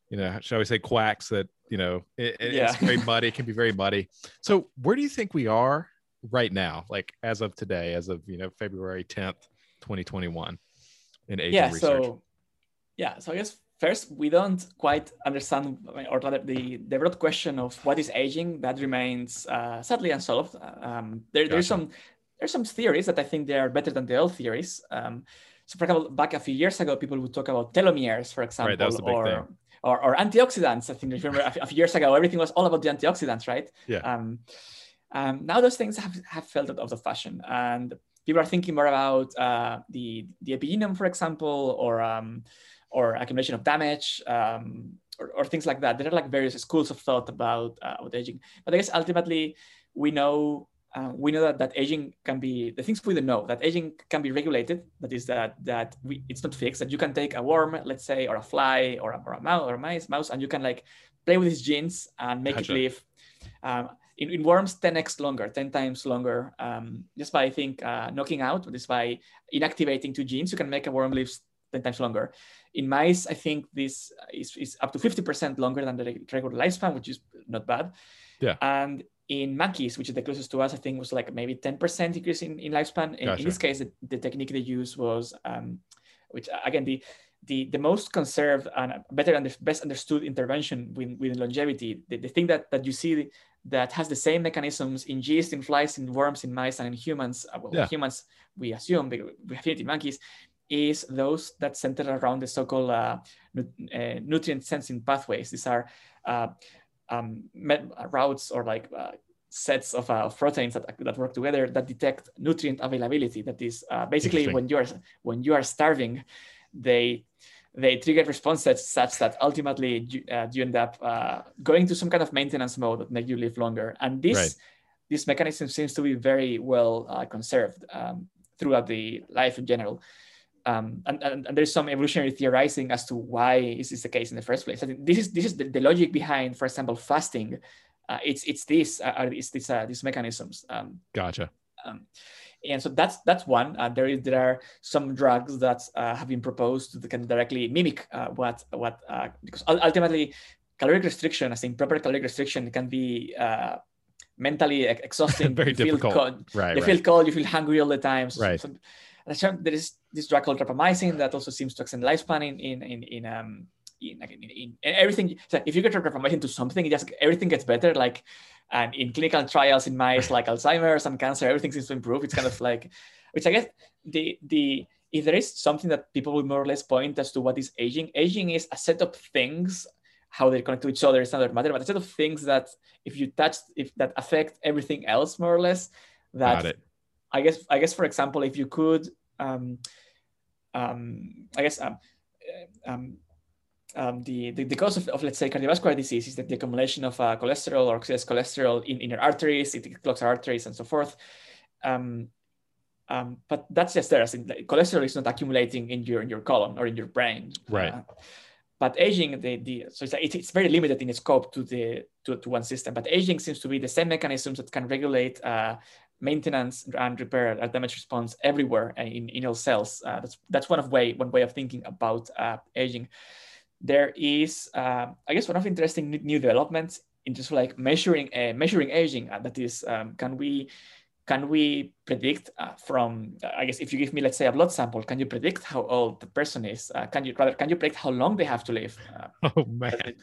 you know, shall we say quacks that, you know, it, yeah. it's very muddy. It can be very muddy. So where do you think we are right now? Like as of today, as of, you know, February 10th, 2021 in aging yeah, research? So, yeah. So I guess first we don't quite understand or the, the broad question of what is aging that remains uh, sadly unsolved. Um, there, gotcha. There's some, there's some theories that I think they are better than the old theories. Um, so for example, back a few years ago, people would talk about telomeres, for example, right, that was the big or, thing or, or antioxidants. I think if you remember a, few years ago, everything was all about the antioxidants, right? Yeah. Um, um, now those things have, have felt out of the fashion, and people are thinking more about uh, the the epigenome, for example, or um, or accumulation of damage, um, or, or, things like that. There are like various schools of thought about uh, about aging, but I guess ultimately we know uh, we know that, that aging can be the things we don't know that aging can be regulated. That is that that we, it's not fixed. That you can take a worm let's say or a fly or a, or a mouse or a mice mouse and you can like play with his genes and make gotcha. it live. Um, in, in, worms 10x longer 10 times longer. Um, just by i think uh, knocking out just by inactivating two genes you can make a worm live 10 times longer. In mice i think this is, is up to 50% longer than the regular lifespan which is not bad. Yeah. And in monkeys, which is the closest to us, I think was like maybe 10% increase in, in lifespan. In, gotcha. in this case, the, the, technique they use was, um, which uh, again, the, the, the most conserved and better under, best understood intervention with, with longevity, the, the thing that, that you see that has the same mechanisms in yeast, in flies, in worms, in mice, and in humans, uh, well, yeah. humans, we assume, we have it in monkeys, is those that center around the so-called uh, nu- uh, nutrient sensing pathways. These are uh, um, routes or like uh, sets of, uh, proteins that, that work together that detect nutrient availability. That is uh, basically when you are when you are starving, they they trigger responses such that ultimately you, uh, you end up uh, going to some kind of maintenance mode that make you live longer. And this right. this mechanism seems to be very well uh, conserved um, throughout the life in general. Um, and, and, and, there's some evolutionary theorizing as to why is this the case in the first place. I think this is this is the, the logic behind, for example, fasting. Uh, it's it's this uh, it's this uh, these mechanisms. Um, gotcha. Um, and so that's that's one. Uh, there is there are some drugs that uh, have been proposed that can directly mimic uh, what what because ultimately caloric restriction, I think proper caloric restriction can be mentally exhausting. Very you difficult. Feel cold. Right. You right. feel cold. You feel hungry all the time. So, right. So, there is this drug called rapamycin that also seems to extend lifespan in in in, in um in, in, in, in everything. So if you get rapamycin to something, it just everything gets better. Like and in clinical trials in mice like Alzheimer's and cancer, everything seems to improve. It's kind of like, which I guess the the if there is something that people would more or less point as to what is aging, aging is a set of things how they connect to each other is another matter, but a set of things that if you touch, if that affect everything else more or less, that I guess, I guess, for example, if you could, um, um, I guess, um, uh, um, um, the, the, the, cause of, of, let's say, cardiovascular disease is that the accumulation of uh, cholesterol or excess cholesterol in, in your arteries, it clogs arteries and so forth. Um, um, but that's just there. As in, like, cholesterol is not accumulating in your in your colon or in your brain. Right. Uh, but aging, the, the so it's, it's very limited in its scope to the to, to one system. But aging seems to be the same mechanisms that can regulate uh, maintenance and repair a damage response everywhere in, in all cells. Uh, that's that's one of way one way of thinking about uh, aging. There is, uh, I guess, one of interesting new developments in just like measuring uh, measuring aging. Uh, that is, um, can we can we predict uh, from i guess if you give me let's say a blood sample can you predict how old the person is can you rather can you predict how long they have to live oh man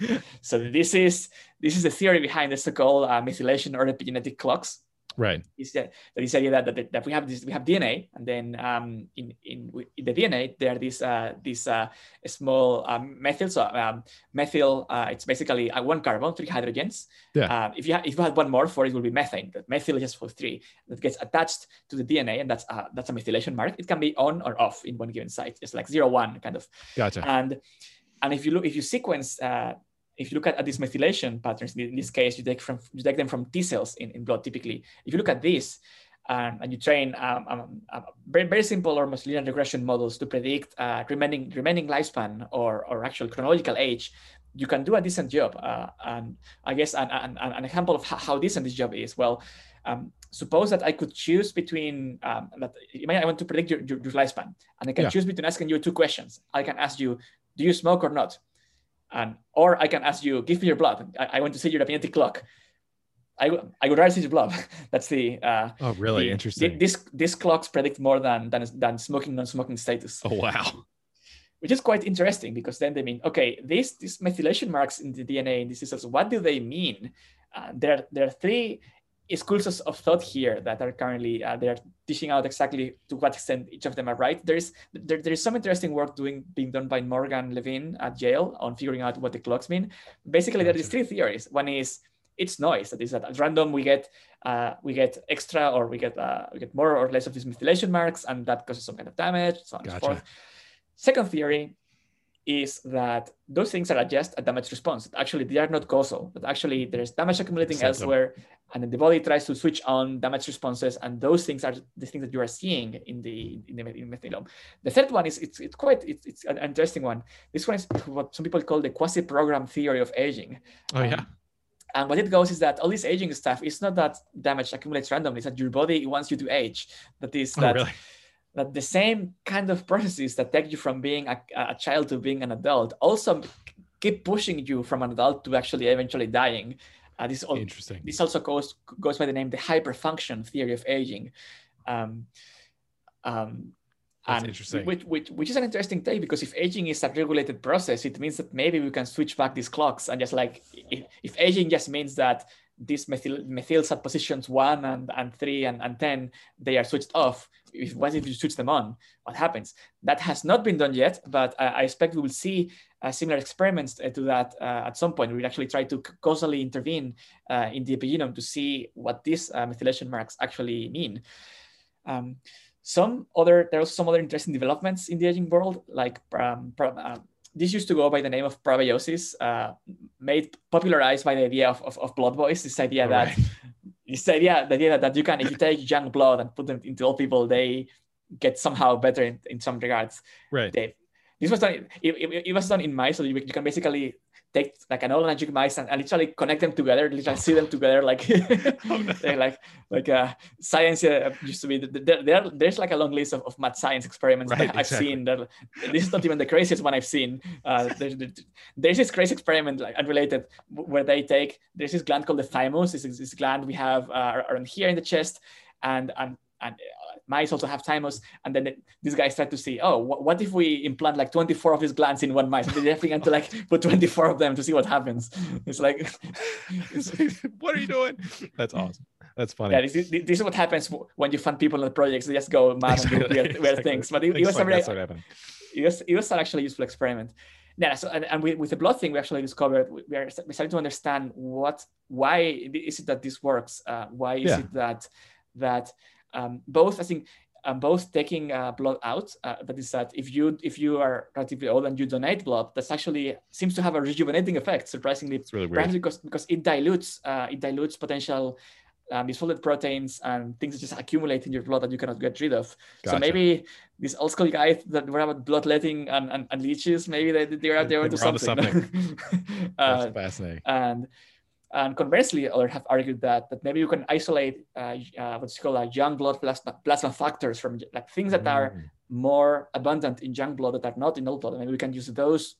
so this is this is the theory behind the so-called methylation or epigenetic clocks right. Is that this idea that, that, that we have this we have dna and then um, in, in, in the dna there are these uh, these uh, small um, methyl so um, methyl uh, it's basically uh, one carbon three hydrogens. Yeah. Uh, if you ha- if you had one more for it will be methane. But methyl is just for three that gets attached to the dna and that's uh, that's a methylation mark. It can be on or off in one given site it's like zero one kind of. Gotcha. And and if you look if you sequence uh, if you look at, at these methylation patterns, in this case, you take from you take them from T cells in, in blood typically. If you look at this, um, and you train um, um, um, very, very simple almost linear regression models to predict uh, remaining remaining lifespan or, or actual chronological age, you can do a decent job. Uh, and I guess an, an, an, example of how decent this job is, well, um, suppose that I could choose between um, that I want to predict your, your, your lifespan, and I can yeah. choose between asking you two questions. I can ask you, do you smoke or not? And, or I can ask you, give me your blood. I, I want to see your epigenetic clock. I, I would rather see your blood. That's the. Uh, oh, really? The, Interesting. The, this, this clocks predict more than, than, than smoking, non-smoking status. Oh, wow. Which is quite interesting because then they mean, okay, these, these methylation marks in the DNA in these cells, what do they mean? Uh, there, there are three schools of thought here that are currently uh, they're teaching out exactly to what extent each of them are right. There's there, there is some interesting work doing being done by Morgan Levine at Yale on figuring out what the clocks mean. Basically, there is three theories. One is it's noise. That is that at random we get uh, we get extra or we get uh, we get more or less of these methylation marks, and that causes some kind of damage, so on gotcha. and so forth. Second theory is that those things are just a damage response. Actually, they are not causal, but actually there's damage accumulating elsewhere, and then the body tries to switch on damage responses, and those things are the things that you are seeing in the in the in methylome. The third one is it's it's quite it's, it's an interesting one. This one is what some people call the quasi-program theory of aging. Oh yeah. Um, and what it goes is that all this aging stuff is not that damage accumulates randomly. It's that your body wants you to age. That is oh, that really? That the same kind of processes that take you from being a, a child to being an adult also keep pushing you from an adult to actually eventually dying. Uh, this all, interesting. This also goes goes by the name the hyperfunction theory of aging. Um, um, That's interesting. Which, which, which is an interesting take because if aging is a regulated process, it means that maybe we can switch back these clocks and just like if, if aging just means that these methyl, methyls at positions one and, and three and, and 10, they are switched off. If, what if you switch them on? What happens? That has not been done yet, but I, I expect we will see uh, similar experiments uh, to that uh, at some point. We'll actually try to causally intervene uh, in the epigenome to see what these uh, methylation marks actually mean. Um, some other, there are some other interesting developments in the aging world, like um, uh, this used to go by the name of parabiosis, uh, made popularized by the idea of, of, of blood boys. This idea that. this yeah, the idea that you can, if you take young blood and put them into old people, they get somehow better in, in some regards. Right. They, this was done. It, it, it was done in mice, so you, you can basically take like an allogeneic mice and, and, literally connect them together, literally see them together, like oh, no. like like uh, science uh, used to be. There, there, there's like a long list of, of mad science experiments right, I've exactly. seen. That this is not even the craziest one I've seen. Uh, there's, there's this crazy experiment like unrelated where they take there's this gland called the thymus. This is this gland we have uh, around here in the chest, and and and mice also have thymus. And then these guys start to see, oh, wh- what if we implant like 24 of these glands in one mice? And definitely began to like put 24 of them to see what happens. It's like, it's, what are you doing? That's awesome. That's funny. Yeah, this, this, is what happens when you fund people on projects. They just go mad exactly. and do weird, weird exactly. things. But it, it was like a very, it was, it was an actually useful experiment. Yeah, so and, and we, with the blood thing, we actually discovered we are we started to understand what why is it that this works? Uh, why is yeah. it that that um, both I think um, both taking uh, blood out. Uh, that is that if you if you are relatively old and you donate blood, that's actually seems to have a rejuvenating effect. Surprisingly, it's really weird. because because it dilutes uh, it dilutes potential um, misfolded proteins and things that just accumulate in your blood that you cannot get rid of. Gotcha. So maybe these old school guys that were about bloodletting and, and, and leeches, maybe they, they're out there to something. something. That's uh, fascinating. And and conversely, others have argued that, that maybe you can isolate uh, uh, what's called uh, young blood plasma, plasma factors from like things that mm. are more abundant in young blood that are not in old blood. Maybe we can use those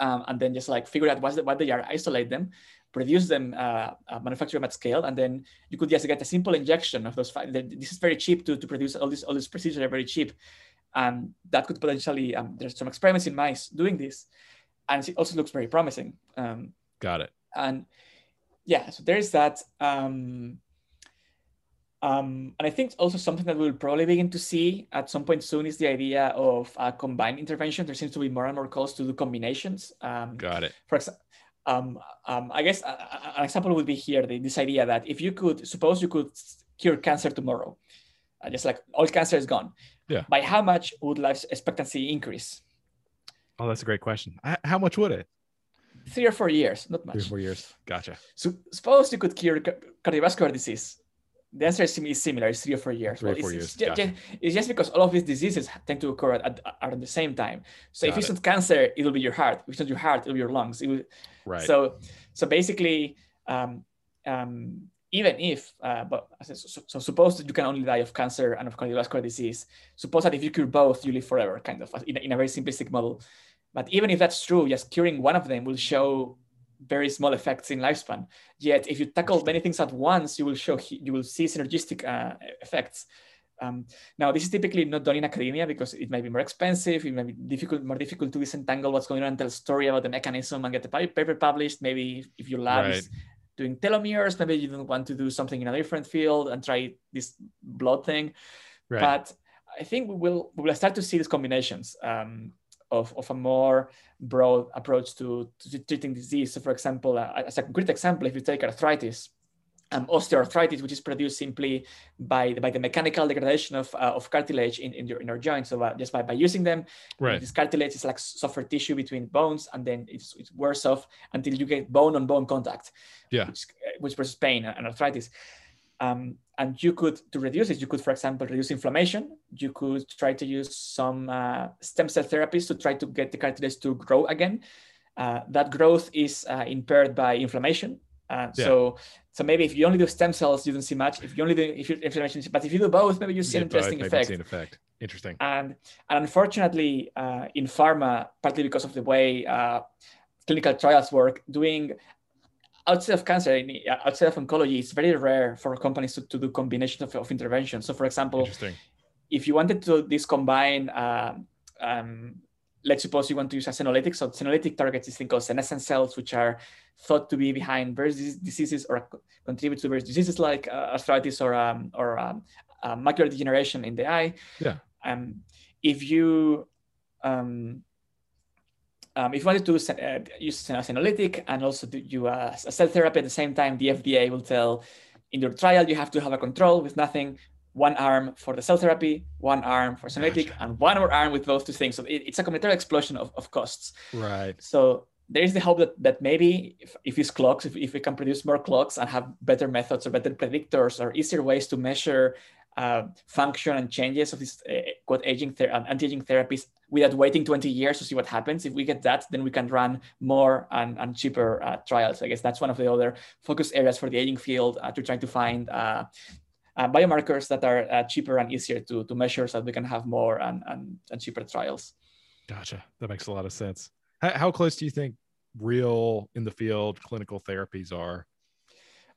um, and then just like figure out what, what they are, isolate them, produce them, uh, uh, manufacture them at scale, and then you could just get a simple injection of those. This is very cheap to, to produce. All these all these procedures are very cheap, and that could potentially. Um, there's some experiments in mice doing this, and it also looks very promising. Um, Got it. And yeah, so there's that. Um, um, and I think also something that we'll probably begin to see at some point soon is the idea of uh, combined intervention. There seems to be more and more calls to do combinations. Um, Got it. For example, um, um, I guess uh, an example would be here the, this idea that if you could suppose you could cure cancer tomorrow, uh, just like all cancer is gone. Yeah. By how much would life expectancy increase? Oh, that's a great question. How much would it? Three or four years, not much. Three or four years. Gotcha. So suppose you could cure cardiovascular disease. The answer is similar. It's three or four years. Three well, or four it's, years. It's, just, it's just because all of these diseases tend to occur at, at, at the same time. So Got if it's it. not cancer, it'll be your heart. If it's not your heart, it'll be your lungs. It will, right. So so basically, um, um, even if, uh, but so, so, suppose that you can only die of cancer and of cardiovascular disease. Suppose that if you cure both, you live forever, kind of in in a very simplistic model. But even if that's true, just curing one of them will show very small effects in lifespan. Yet, if you tackle many things at once, you will show you will see synergistic uh, effects. Um, now, this is typically not done in academia because it may be more expensive. It may be difficult, more difficult to disentangle what's going on and tell a story about the mechanism and get the paper published. Maybe if your lab right. is doing telomeres, maybe you don't want to do something in a different field and try this blood thing. Right. But I think we will we will start to see these combinations. Um, of, of a more broad approach to, to treating disease. So for example, uh, as a concrete example, if you take arthritis, um, osteoarthritis, which is produced simply by the, by the mechanical degradation of, uh, of cartilage in, in, your, in your joints. So uh, just by, by using them, right. this cartilage is like softer tissue between bones, and then it's, it's worse off until you get bone on bone contact, yeah. which, which causes pain and arthritis. Um, and you could, to reduce it, you could, for example, reduce inflammation. You could try to use some uh, stem cell therapies to try to get the cartilage to grow again. Uh, that growth is uh, impaired by inflammation. Uh, yeah. So, so maybe if you only do stem cells, you don't see much. If you only do if you, inflammation, but if you do both, maybe you see an interesting effect. See an effect. Interesting. And and unfortunately, uh, in pharma, partly because of the way uh, clinical trials work, doing outside of cancer, outside of oncology, it's very rare for companies to, to do combination of, of interventions. So, for example, if you wanted to this combine, um, um, let's suppose you want to use a senolytic. So, senolytic targets this thing called senescent cells, which are thought to be behind various diseases or contribute to various diseases like uh, arthritis or um, or um, uh, macular degeneration in the eye. Yeah. Um, if you um, um, if you wanted to uh, use a senolytic and also do uh, a cell therapy at the same time, the FDA will tell in your trial you have to have a control with nothing, one arm for the cell therapy, one arm for senolytic, gotcha. and one more arm with those two things. So it, it's a combinatorial explosion of, of costs. Right. So there is the hope that, that maybe if, if these clocks, if, if we can produce more clocks and have better methods or better predictors or easier ways to measure uh, function and changes of these uh, quote aging ther- anti-aging therapies without waiting 20 years to see what happens. If we get that, then we can run more and, and cheaper uh, trials. I guess that's one of the other focus areas for the aging field uh, to try to find uh, biomarkers that are cheaper and easier to, to measure so that we can have more and, and, and cheaper trials. Gotcha. That makes a lot of sense. How, how close do you think real in the field clinical therapies are?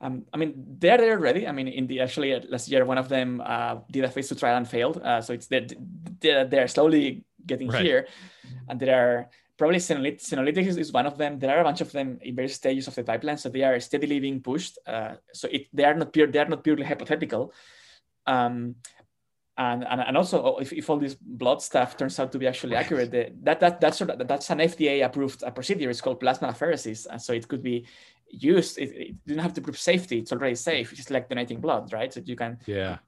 Um, I mean, they're there already. I mean, in the actually uh, last year, one of them uh, did a phase two trial and failed. Uh, so it's they're, they're slowly getting right. here, and there are probably senolytics is, is one of them. There are a bunch of them in various stages of the pipeline, so they are steadily being pushed. Uh, so it, they are not pure. They are not purely hypothetical. Um, and, and, and also oh, if, if all this blood stuff turns out to be actually accurate, the, that, that, that's, sort of, that's an FDA approved uh, procedure. It's called plasmapheresis. And so it could be used. It, it didn't have to prove safety. It's already safe. It's like donating blood, right? So you can. Yeah.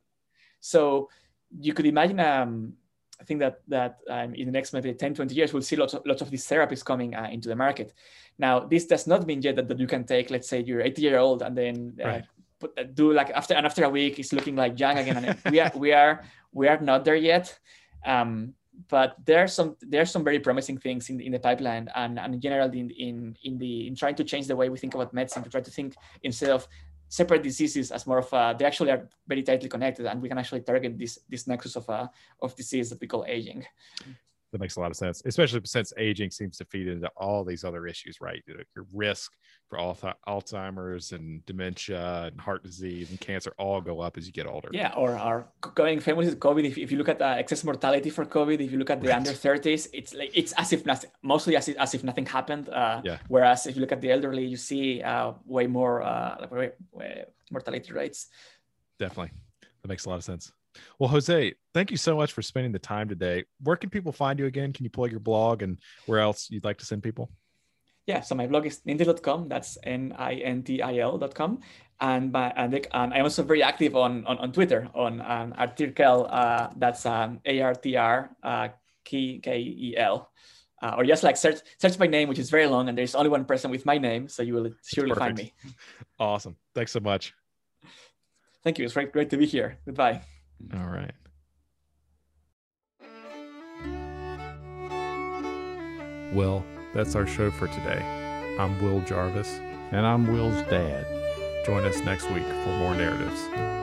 So you could imagine, um, I think that that um, in the next maybe 10, 20 years, we'll see lots of, lots of these therapies coming uh, into the market. Now, this does not mean yet that, that you can take, let's say you're 80 year old and then uh, right. put, uh, do like after, and after a week, it's looking like young again. And we are, we are, we are not there yet. Um, but there are some there are some very promising things in the, in the pipeline and, and in general in, in in the in trying to change the way we think about medicine to try to think instead of separate diseases as more of a, they actually are very tightly connected and we can actually target this this nexus of a, of disease that we call aging that makes a lot of sense, especially since aging seems to feed into all these other issues, right? Your risk for Alzheimer's and dementia and heart disease and cancer all go up as you get older. Yeah, or our going famous with COVID. If, if you look at uh, excess mortality for COVID, if you look at the right. under 30s, it's like it's as if nothing, mostly as if, as if nothing happened. Uh, yeah. Whereas if you look at the elderly, you see uh, way more uh, way, way mortality rates. Definitely, that makes a lot of sense. Well, Jose, thank you so much for spending the time today. Where can people find you again? Can you plug your blog and where else you'd like to send people? Yeah, so my blog is nintil.com. That's N-I-N-T-I-L.com. And, my, and, and I'm also very active on, on, on Twitter on um, Artirkel. Uh, that's um, A-R-T-R uh, K-E-L. Uh, or just like search search my name, which is very long, and there's only one person with my name, so you will surely find me. Awesome. Thanks so much. Thank you. It's great, great to be here. Goodbye. All right. Well, that's our show for today. I'm Will Jarvis. And I'm Will's dad. Join us next week for more narratives.